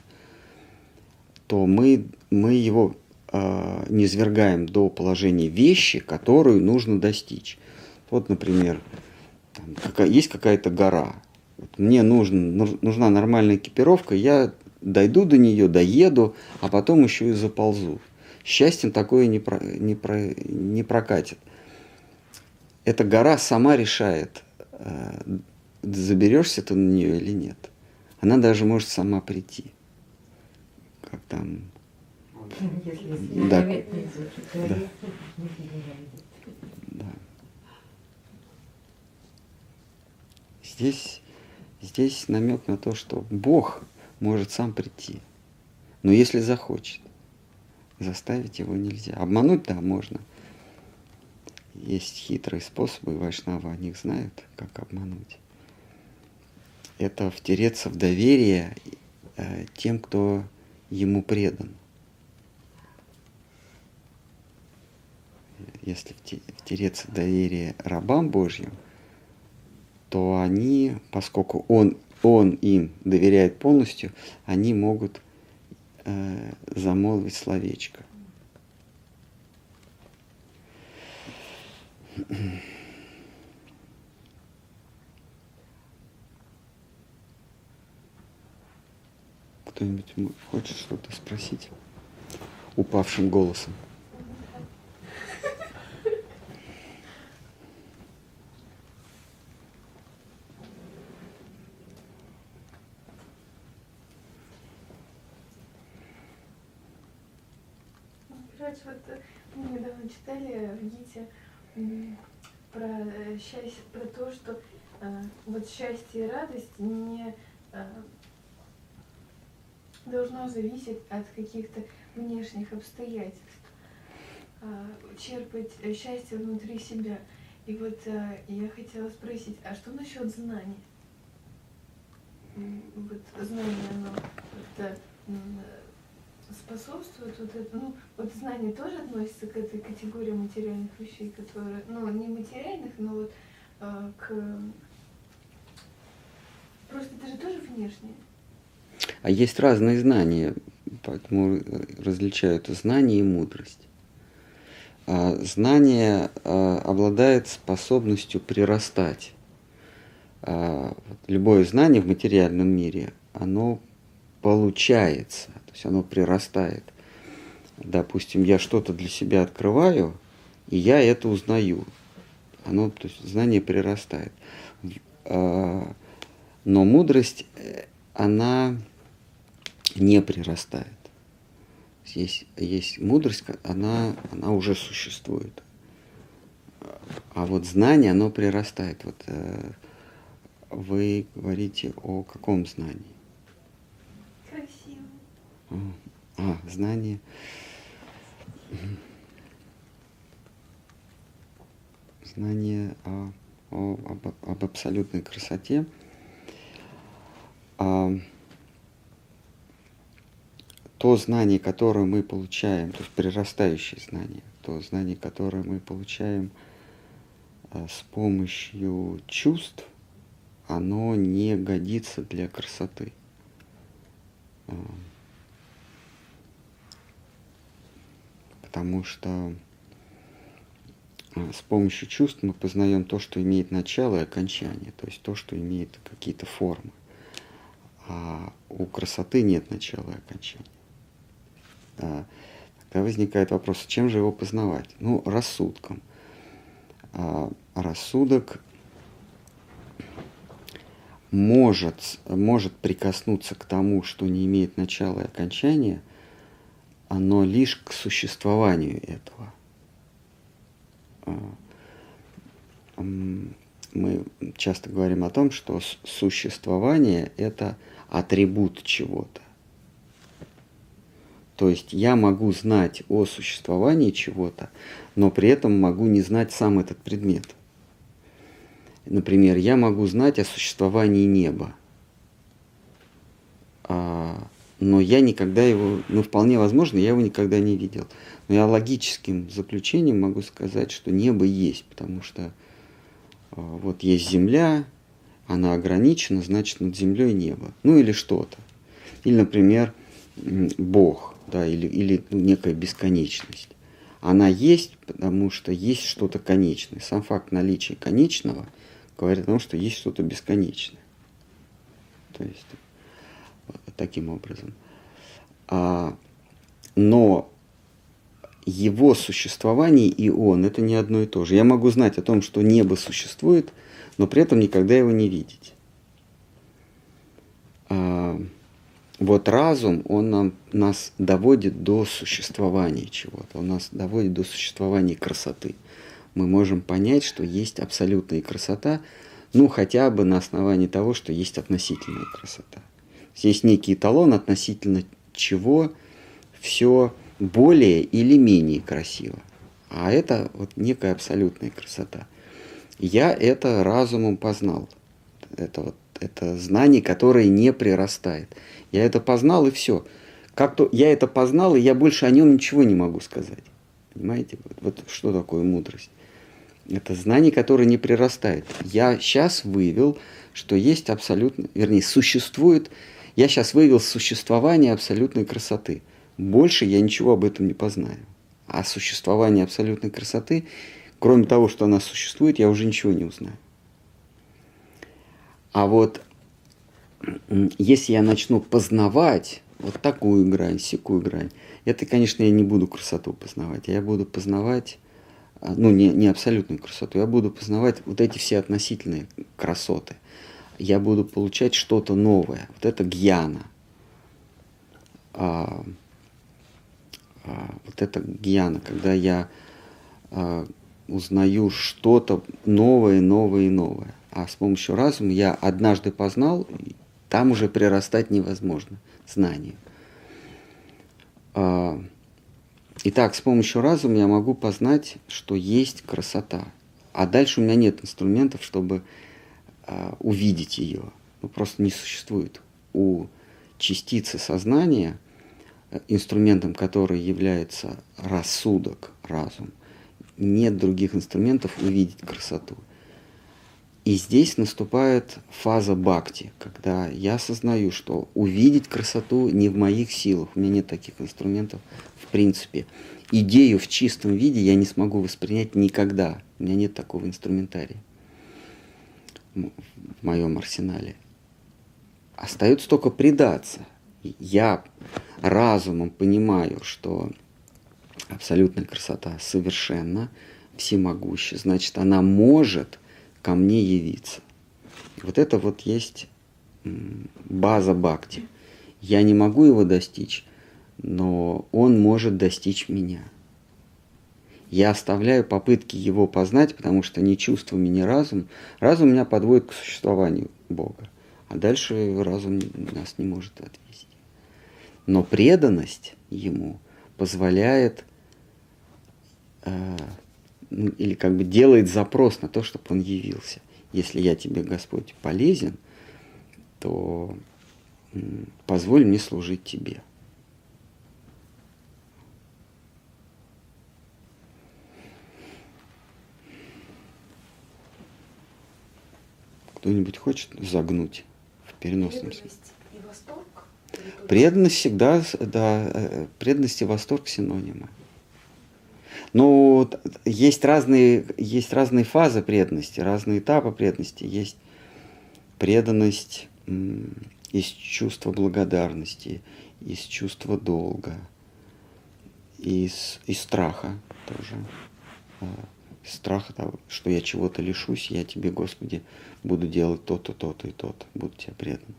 S1: то мы, мы его э, не свергаем до положения вещи, которую нужно достичь. Вот, например, там, какая, есть какая-то гора. Вот мне нужен, нужна нормальная экипировка, я дойду до нее, доеду, а потом еще и заползу. Счастьем такое не, про, не, про, не прокатит. Эта гора сама решает, э, заберешься ты на нее или нет. Она даже может сама прийти. Как там <laughs> если да. да. да. Здесь, здесь намек на то, что Бог может сам прийти. Но если захочет, заставить его нельзя. Обмануть, да, можно. Есть хитрые способы, и Вайшнава о них знают, как обмануть. Это втереться в доверие э, тем, кто ему предан. Если втереться доверие рабам Божьим, то они, поскольку он, он им доверяет полностью, они могут э, замолвить словечко. Кто-нибудь хочет что-то спросить упавшим голосом?
S2: Короче, вот э, мы недавно читали в ГИТе про э, счастье, про то, что э, вот счастье и радость не э, должно зависеть от каких-то внешних обстоятельств, э, черпать счастье внутри себя. И вот я хотела спросить, а что насчет знаний? Вот знание, оно как-то способствует вот это, ну, вот знание тоже относится к этой категории материальных вещей, которые, ну, не материальных, но вот э, к... Просто это же тоже внешнее.
S1: А есть разные знания, поэтому различают знание и мудрость. А знание а, обладает способностью прирастать. Любое знание в материальном мире, оно получается, то есть оно прирастает. Допустим, я что-то для себя открываю, и я это узнаю. Оно, то есть знание прирастает. А, но мудрость, э, она не прирастает. Есть, есть мудрость, она, она уже существует. А вот знание, оно прирастает. Вот э, вы говорите о каком знании? А, знание. Знание о, о, об, об абсолютной красоте. А, то знание, которое мы получаем, то есть прирастающее знание, то знание, которое мы получаем а, с помощью чувств, оно не годится для красоты. А, потому что а, с помощью чувств мы познаем то, что имеет начало и окончание, то есть то, что имеет какие-то формы. А у красоты нет начала и окончания. Да. Тогда возникает вопрос, чем же его познавать? Ну, рассудком. А рассудок может, может прикоснуться к тому, что не имеет начала и окончания – оно лишь к существованию этого. А, мы часто говорим о том, что существование – это атрибут чего-то. То есть я могу знать о существовании чего-то, но при этом могу не знать сам этот предмет. Например, я могу знать о существовании неба, а но я никогда его, ну вполне возможно, я его никогда не видел. Но я логическим заключением могу сказать, что небо есть, потому что а, вот есть земля, она ограничена, значит над землей небо. Ну или что-то. Или, например, Бог, да, или, или ну, некая бесконечность. Она есть, потому что есть что-то конечное. Сам факт наличия конечного говорит о том, что есть что-то бесконечное. То есть таким образом. А, но его существование и он это не одно и то же. Я могу знать о том, что небо существует, но при этом никогда его не видеть. А, вот разум, он нам, нас доводит до существования чего-то, он нас доводит до существования красоты. Мы можем понять, что есть абсолютная красота, ну хотя бы на основании того, что есть относительная красота. Есть некий эталон, относительно чего все более или менее красиво. А это вот некая абсолютная красота. Я это разумом познал. Это вот это знание, которое не прирастает. Я это познал и все. Как то я это познал, и я больше о нем ничего не могу сказать. Понимаете? Вот, вот что такое мудрость? Это знание, которое не прирастает. Я сейчас вывел, что есть абсолютно, вернее, существует, я сейчас вывел существование абсолютной красоты. Больше я ничего об этом не познаю. А существование абсолютной красоты, кроме того, что она существует, я уже ничего не узнаю. А вот если я начну познавать вот такую грань, секую грань, это, конечно, я не буду красоту познавать, а я буду познавать, а, ну, не, не абсолютную красоту, я буду познавать вот эти все относительные красоты. Я буду получать что-то новое. Вот это гьяна. А, а, вот это гьяна, когда я а, узнаю что-то новое, новое и новое. А с помощью разума я однажды познал, там уже прирастать невозможно знанию. А, итак, с помощью разума я могу познать, что есть красота. А дальше у меня нет инструментов, чтобы а, увидеть ее. Ну, просто не существует. У частицы сознания, э, инструментом которой является рассудок, разум, нет других инструментов увидеть красоту. И здесь наступает фаза бхакти, когда я осознаю, что увидеть красоту не в моих силах, у меня нет таких инструментов в принципе. Идею в чистом виде я не смогу воспринять никогда, у меня нет такого инструментария в моем арсенале. Остается только предаться. Я разумом понимаю, что абсолютная красота совершенна, всемогуща, значит, она может ко мне явиться. Вот это вот есть база бхакти. Я не могу его достичь, но он может достичь меня. Я оставляю попытки его познать, потому что не чувствами, не разум. Разум меня подводит к существованию Бога. А дальше разум нас не может отвести. Но преданность ему позволяет э, ну, или как бы делает запрос на то, чтобы он явился. Если я тебе, Господь, полезен, то позволь мне служить тебе. Кто-нибудь хочет загнуть в переносном смысле?
S5: и восторг?
S1: Преданность всегда, да, э, преданность и восторг синонимы. Но есть разные, есть разные фазы преданности, разные этапы преданности. Есть преданность из чувства благодарности, из чувства долга, из, из страха тоже. Страха того, что я чего-то лишусь, я тебе, Господи, буду делать то-то, то-то и то-то, буду тебе предан.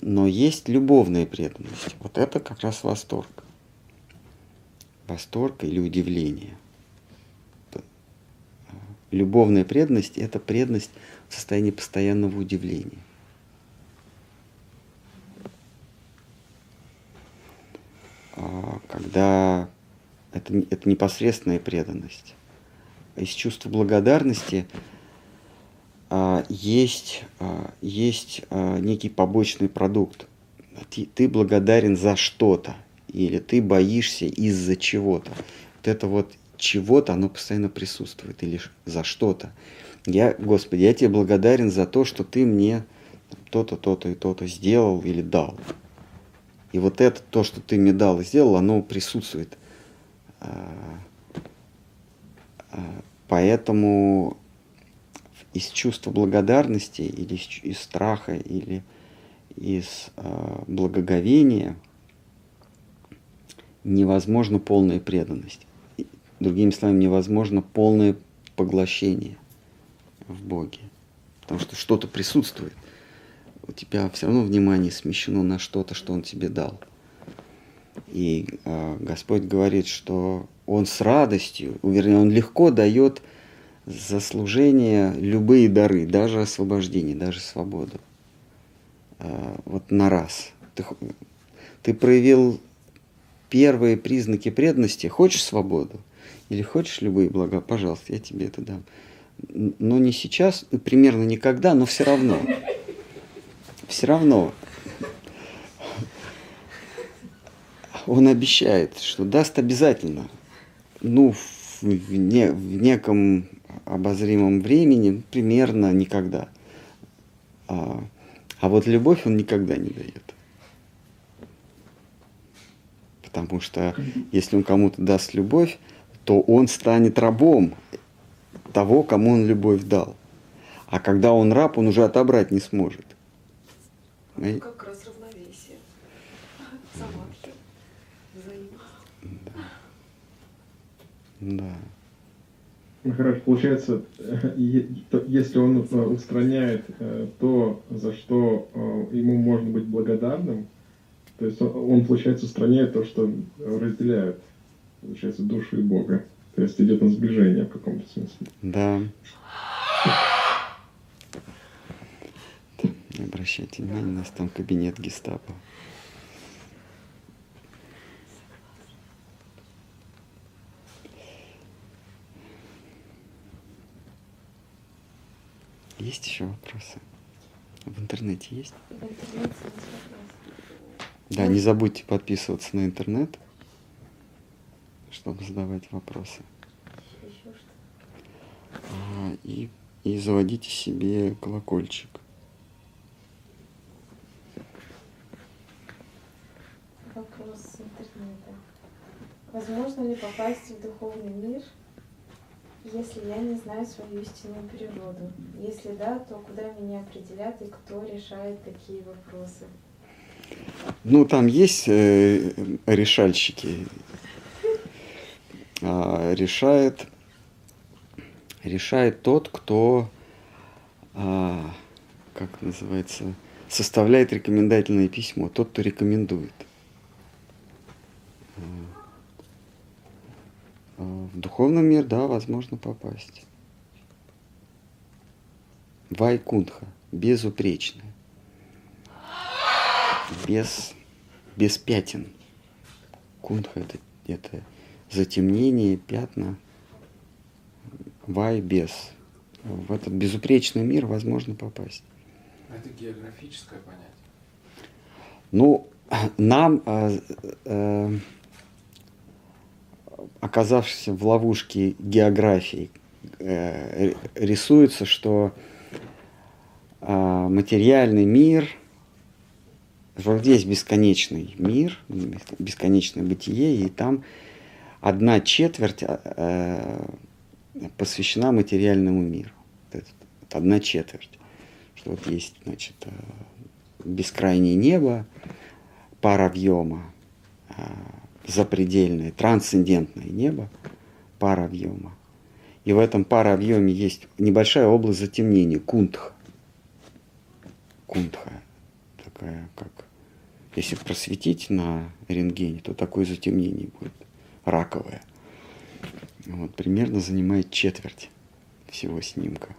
S1: Но есть любовная преданность. Вот это как раз восторг восторг или удивление. Любовная преданность – это преданность в состоянии постоянного удивления. А, когда это, это непосредственная преданность. Из чувства благодарности а, есть, а, есть некий побочный продукт. Ты, ты благодарен за что-то или ты боишься из-за чего-то. Вот это вот чего-то, оно постоянно присутствует, или за что-то. Я, Господи, я тебе благодарен за то, что ты мне то-то, то-то и то-то сделал или дал. И вот это, то, что ты мне дал и сделал, оно присутствует. Поэтому из чувства благодарности или из страха или из а, благоговения – невозможна полная преданность. Другими словами, невозможно полное поглощение в Боге. Потому что что-то присутствует. У тебя все равно внимание смещено на что-то, что Он тебе дал. И э, Господь говорит, что Он с радостью, вернее, Он легко дает за служение любые дары, даже освобождение, даже свободу. Э, вот на раз. Ты, ты проявил первые признаки преданности. Хочешь свободу или хочешь любые блага, пожалуйста, я тебе это дам. Но не сейчас, примерно никогда, но все равно. Все равно. Он обещает, что даст обязательно. Ну, в, не, в неком обозримом времени примерно никогда. А, а вот любовь он никогда не дает. Потому что если он кому-то даст любовь, то он станет рабом того, кому он любовь дал. А когда он раб, он уже отобрать не сможет.
S9: Ну, как раз равновесие. Самадхи. Взаимность.
S1: Да.
S6: Ну, хорошо, получается, если он э, устраняет э, то, за что э, ему можно быть благодарным, то есть он, получается, устраняет то, что разделяет, получается, душу и Бога. То есть идет на сближение в каком-то смысле.
S1: Да. Обращайте внимания, у нас там кабинет гестапо. Есть еще вопросы? В интернете есть?
S7: В интернете есть
S1: Да, не забудьте подписываться на интернет, чтобы задавать вопросы.
S7: Еще что?
S1: А, и, и заводите себе колокольчик.
S7: Вопрос с интернета. Возможно ли попасть в духовный мир, если я не знаю свою истинную природу? Если да, то куда меня определят и кто решает такие вопросы?
S1: Ну, там есть э, решальщики. А, решает, решает тот, кто, а, как называется, составляет рекомендательное письмо, тот, кто рекомендует. А, в духовный мир, да, возможно попасть. Вайкунха, безупречная без, без пятен. Кунха это, это затемнение, пятна. Вай без. В этот безупречный мир возможно попасть.
S8: Это географическое понятие.
S1: Ну, нам, э, э, оказавшись в ловушке географии, э, рисуется, что э, материальный мир – вот здесь бесконечный мир, бесконечное бытие, и там одна четверть э, посвящена материальному миру. Это, одна четверть. Что вот есть, значит, э, бескрайнее небо, паравьема, э, запредельное, трансцендентное небо, паравьема. И в этом паравьеме есть небольшая область затемнения, кунтха. Кунтха такая, как если просветить на рентгене, то такое затемнение будет раковое. Вот, примерно занимает четверть всего снимка.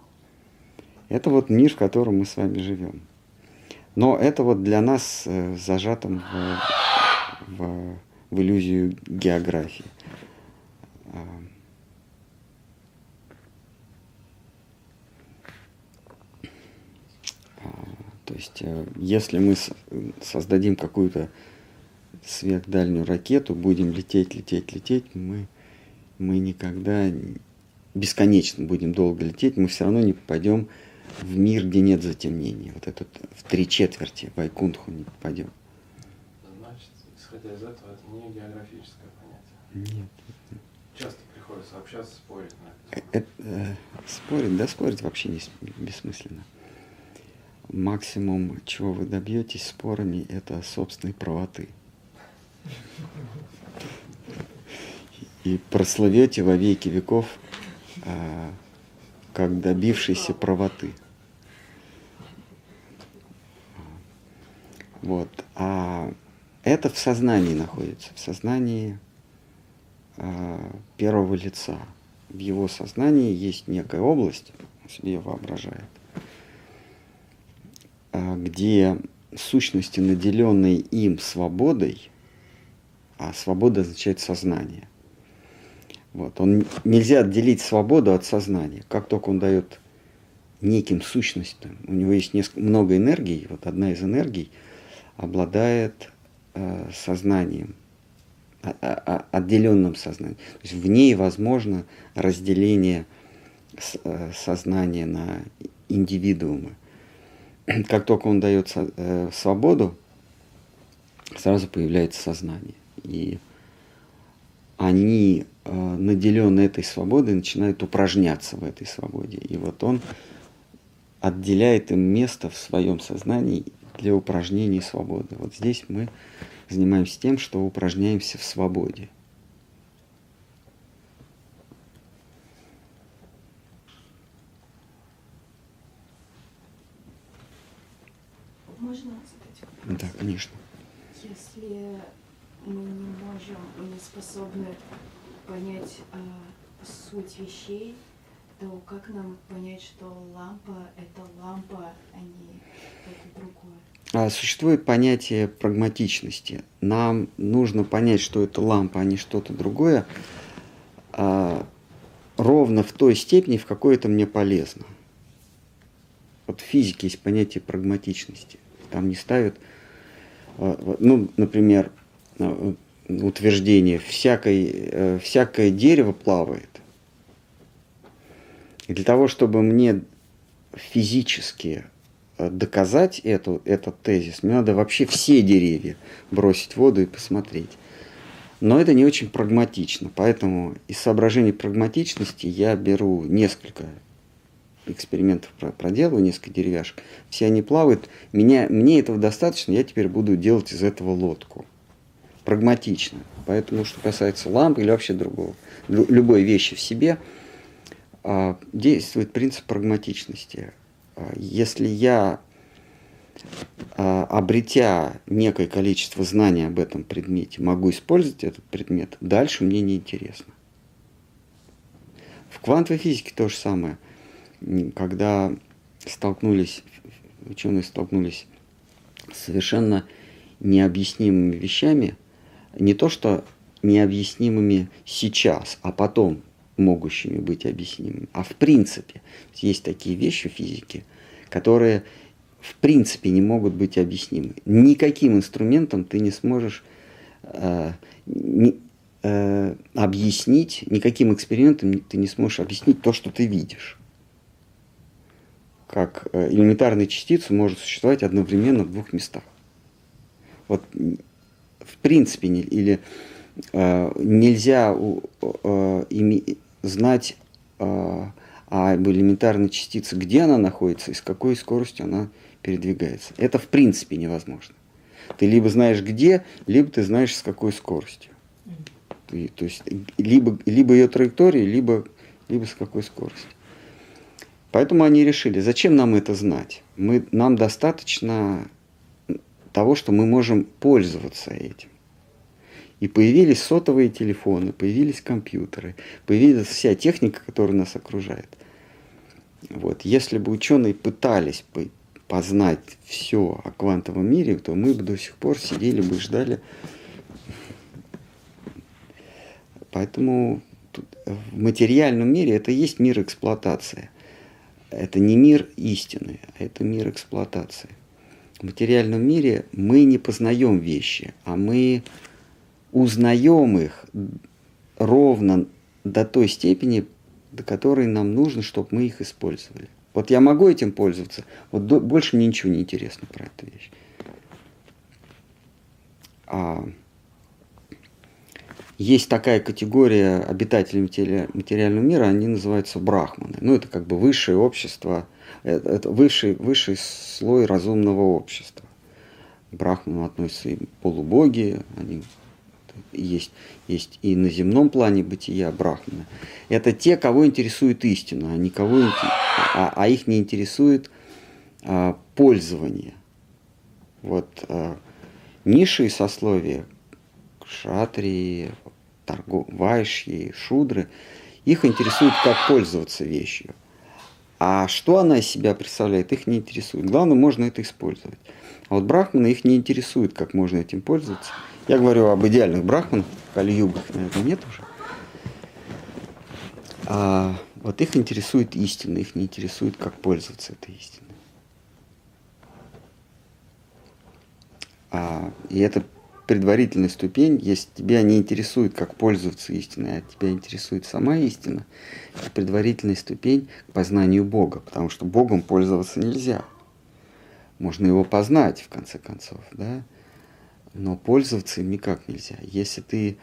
S1: Это вот мир, в котором мы с вами живем. Но это вот для нас э, зажатым в, в, в иллюзию географии. А, То есть, э, если мы создадим какую-то сверхдальнюю ракету, будем лететь, лететь, лететь, мы, мы никогда бесконечно будем долго лететь, мы все равно не попадем в мир, где нет затемнения. Вот этот в три четверти в Айкунтху не попадем.
S8: Значит, исходя из этого, это не географическое понятие.
S1: Нет.
S8: Часто приходится общаться, спорить на это.
S1: это э, спорить, да спорить вообще не, бессмысленно максимум, чего вы добьетесь спорами, это собственной правоты. И прославете во веки веков а, как добившийся правоты. Вот. А это в сознании находится, в сознании а, первого лица. В его сознании есть некая область, он себе воображает, где сущности, наделенные им свободой, а свобода означает сознание. Вот. Он, нельзя отделить свободу от сознания. Как только он дает неким сущностям, у него есть несколько, много энергий, вот одна из энергий обладает э, сознанием, отделенном сознании. То есть в ней возможно разделение э, сознания на индивидуумы. <clears throat> Как только он дает э, свободу, сразу появляется сознание. И они, э, наделенные этой свободой, начинают упражняться в этой свободе. И вот он отделяет им место в своем сознании для упражнений свободы. Вот здесь мы занимаемся тем, что упражняемся в свободе.
S5: Можно задать вопрос?
S1: Да, конечно.
S5: Если мы не можем, мы не способны понять э, суть вещей, то как нам понять, что лампа — это лампа, а не что-то другое?
S1: А, существует понятие прагматичности. Нам нужно понять, что это лампа, а не что-то другое, а, ровно в той степени, в какой это мне полезно. Вот в физике есть понятие прагматичности. Там не ставят, а, ну, например, утверждение, всякое, э, всякое дерево плавает. И для того, чтобы мне физически Э, доказать эту, этот тезис, мне надо вообще все деревья бросить в воду и посмотреть. Но это не очень прагматично, поэтому из соображений прагматичности я беру несколько экспериментов проделываю, несколько деревяшек. Все они плавают. Меня, мне этого достаточно, я теперь буду делать из этого лодку. Прагматично. Поэтому, что касается лампы или вообще другого, любой вещи в себе, а, действует принцип прагматичности. А, если я, а, обретя некое количество знаний об этом предмете, могу использовать этот предмет, дальше мне не интересно. В квантовой физике то же самое. Когда столкнулись, ученые столкнулись с совершенно необъяснимыми вещами, не то что необъяснимыми сейчас, а потом могущими быть объяснимыми, а в принципе. Есть такие вещи в физике, которые в принципе не могут быть объяснимы. Никаким инструментом ты не сможешь э, не, э, объяснить, никаким экспериментом ты не сможешь объяснить то, что ты видишь. Как э, элементарная частица может существовать одновременно в двух местах. Вот в принципе не, или э, нельзя э, име, знать э, об элементарной частице, где она находится и с какой скоростью она передвигается. Это в принципе невозможно. Ты либо знаешь где, либо ты знаешь с какой скоростью. Ты, то есть либо, либо ее траекторию, либо, либо с какой скоростью. Поэтому они решили, зачем нам это знать? Мы, нам достаточно того, что мы можем пользоваться этим. И появились сотовые телефоны, появились компьютеры, появилась вся техника, которая нас окружает. Вот. Если бы ученые пытались бы познать все о квантовом мире, то мы бы до сих пор сидели бы и ждали. Поэтому в материальном мире это есть мир эксплуатации. Это не мир истины, а это мир эксплуатации. В материальном мире мы не познаем вещи, а мы узнаем их ровно до той степени, до которой нам нужно, чтобы мы их использовали. Вот я могу этим пользоваться, вот больше мне ничего не интересно про эту вещь. А, есть такая категория обитателей материального мира, они называются брахманы. Ну, это как бы высшее общество, это, это высший, высший слой разумного общества. К брахманам относятся и полубоги, они есть, есть и на земном плане бытия брахмана. Это те, кого интересует истина, а, никого, а, а их не интересует а, пользование. Вот а, низшие сословия, шатрии, торгов, вайшьи, шудры, их интересует, как пользоваться вещью. А что она из себя представляет, их не интересует. Главное, можно это использовать. А вот брахманы их не интересует, как можно этим пользоваться. Я говорю об идеальных брахманах, кали-югах, наверное, нет уже. А вот их интересует истина, их не интересует, как пользоваться этой истиной. А, и это предварительная ступень, если тебя не интересует, как пользоваться истиной, а тебя интересует сама истина, это предварительная ступень к познанию Бога, потому что Богом пользоваться нельзя. Можно его познать, в конце концов, да, но пользоваться им никак нельзя. Если ты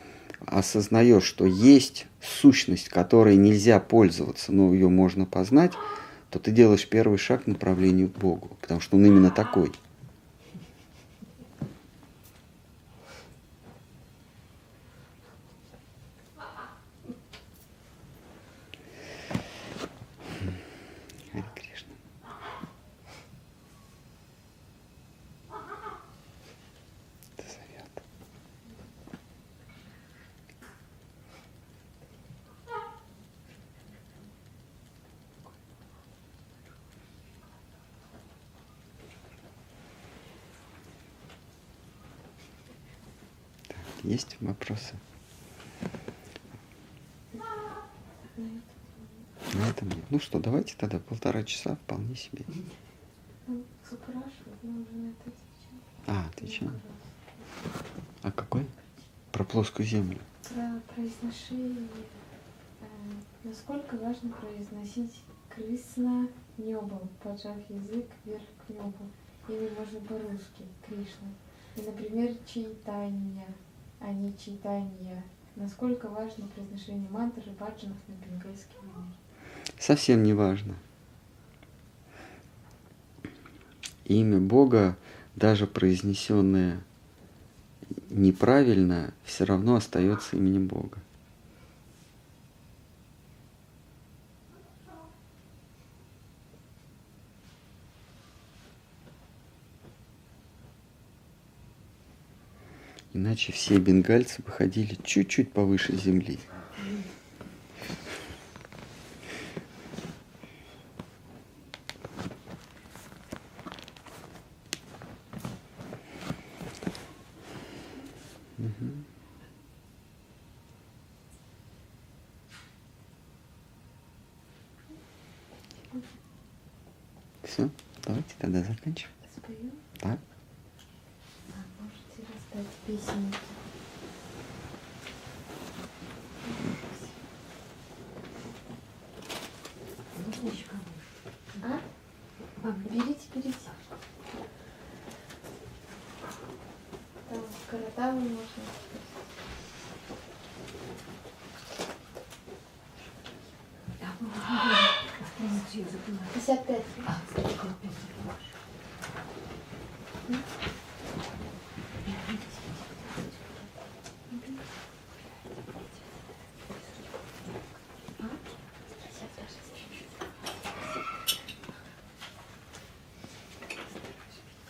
S1: осознаешь, что есть сущность, которой нельзя пользоваться, но ее можно познать, то ты делаешь первый шаг к направлению к Богу, потому что он именно такой. Харе Кришна. Это зовет. Так, есть вопросы? На этом нет. Ну что, давайте тогда полтора часа вполне себе.
S7: Ну.
S1: А, отвечаем. А какой? Про плоскую землю.
S7: Про произношение. э, насколько важно произносить Крисна небом, поджав язык вверх к небу. Или можно по-русски, Кришна. И, например, читание, а не читание. Насколько важно произношение мантры баджанов на бенгальский манер.
S1: Совсем не важно. Имя Бога, даже произнесенное неправильно, все равно остается именем Бога. Иначе все бенгальцы бы ходили чуть-чуть повыше земли. Мгм. Все, давайте тогда заканчиваем.
S7: Спою?
S1: Так?
S7: А можете раздать песенки. А? А, берите, берите. Там коротавы можно. Пятьдесят пять.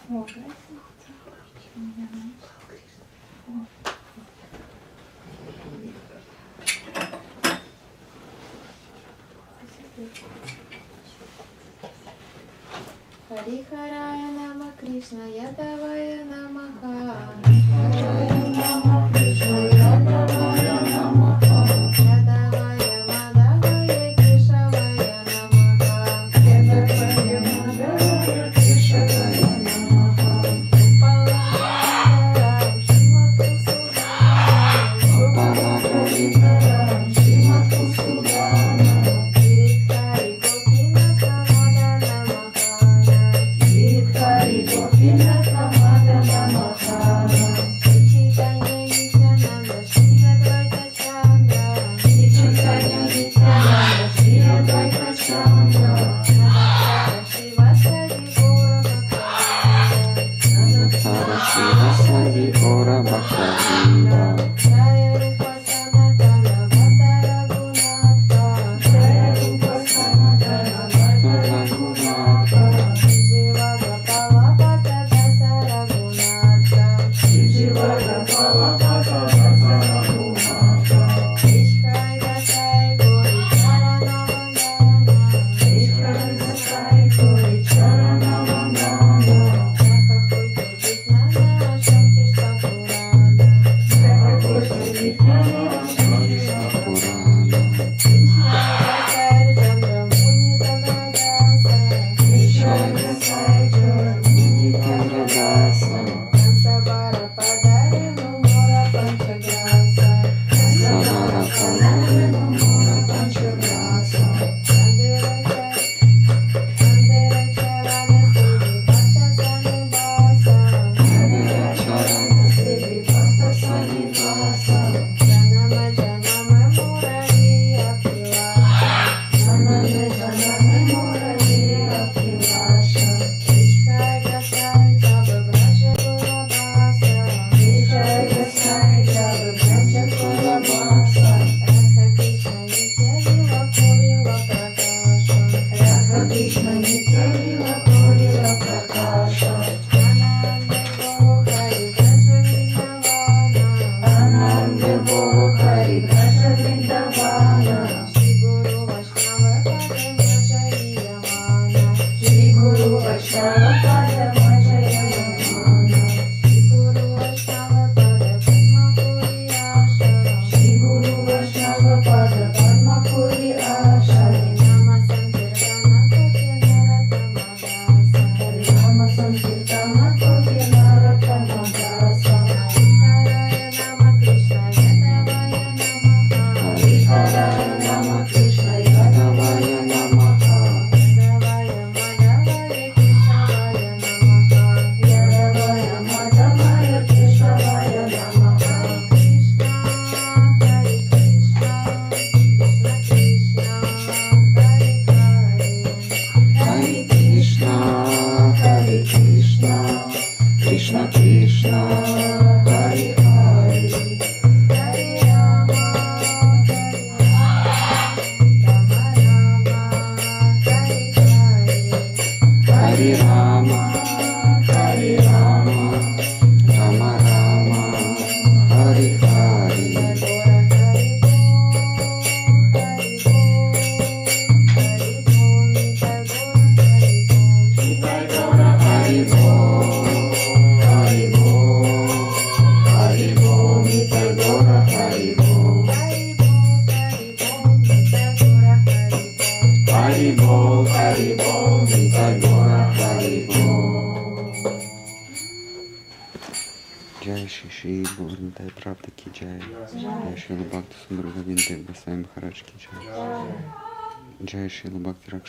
S7: О, Харихарая Нама Кришна Ядавая Намаха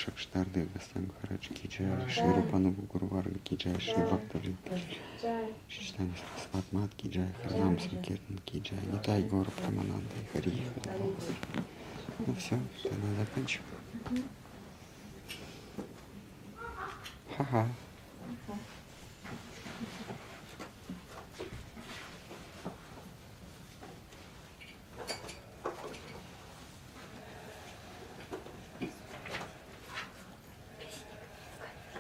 S1: Бхакти Ракшак Штарды Гасай Махарадж Ки Джай. Шри Рупану Гуруварга Ки Джай. Шри Бхакта
S7: Джай.
S1: Читание Сватмат Ки Джай. Харнам Санкиртан Ки Джай. Нитай Гора Прамананда Хари. Ну все, тогда заканчиваем. Ха-ха.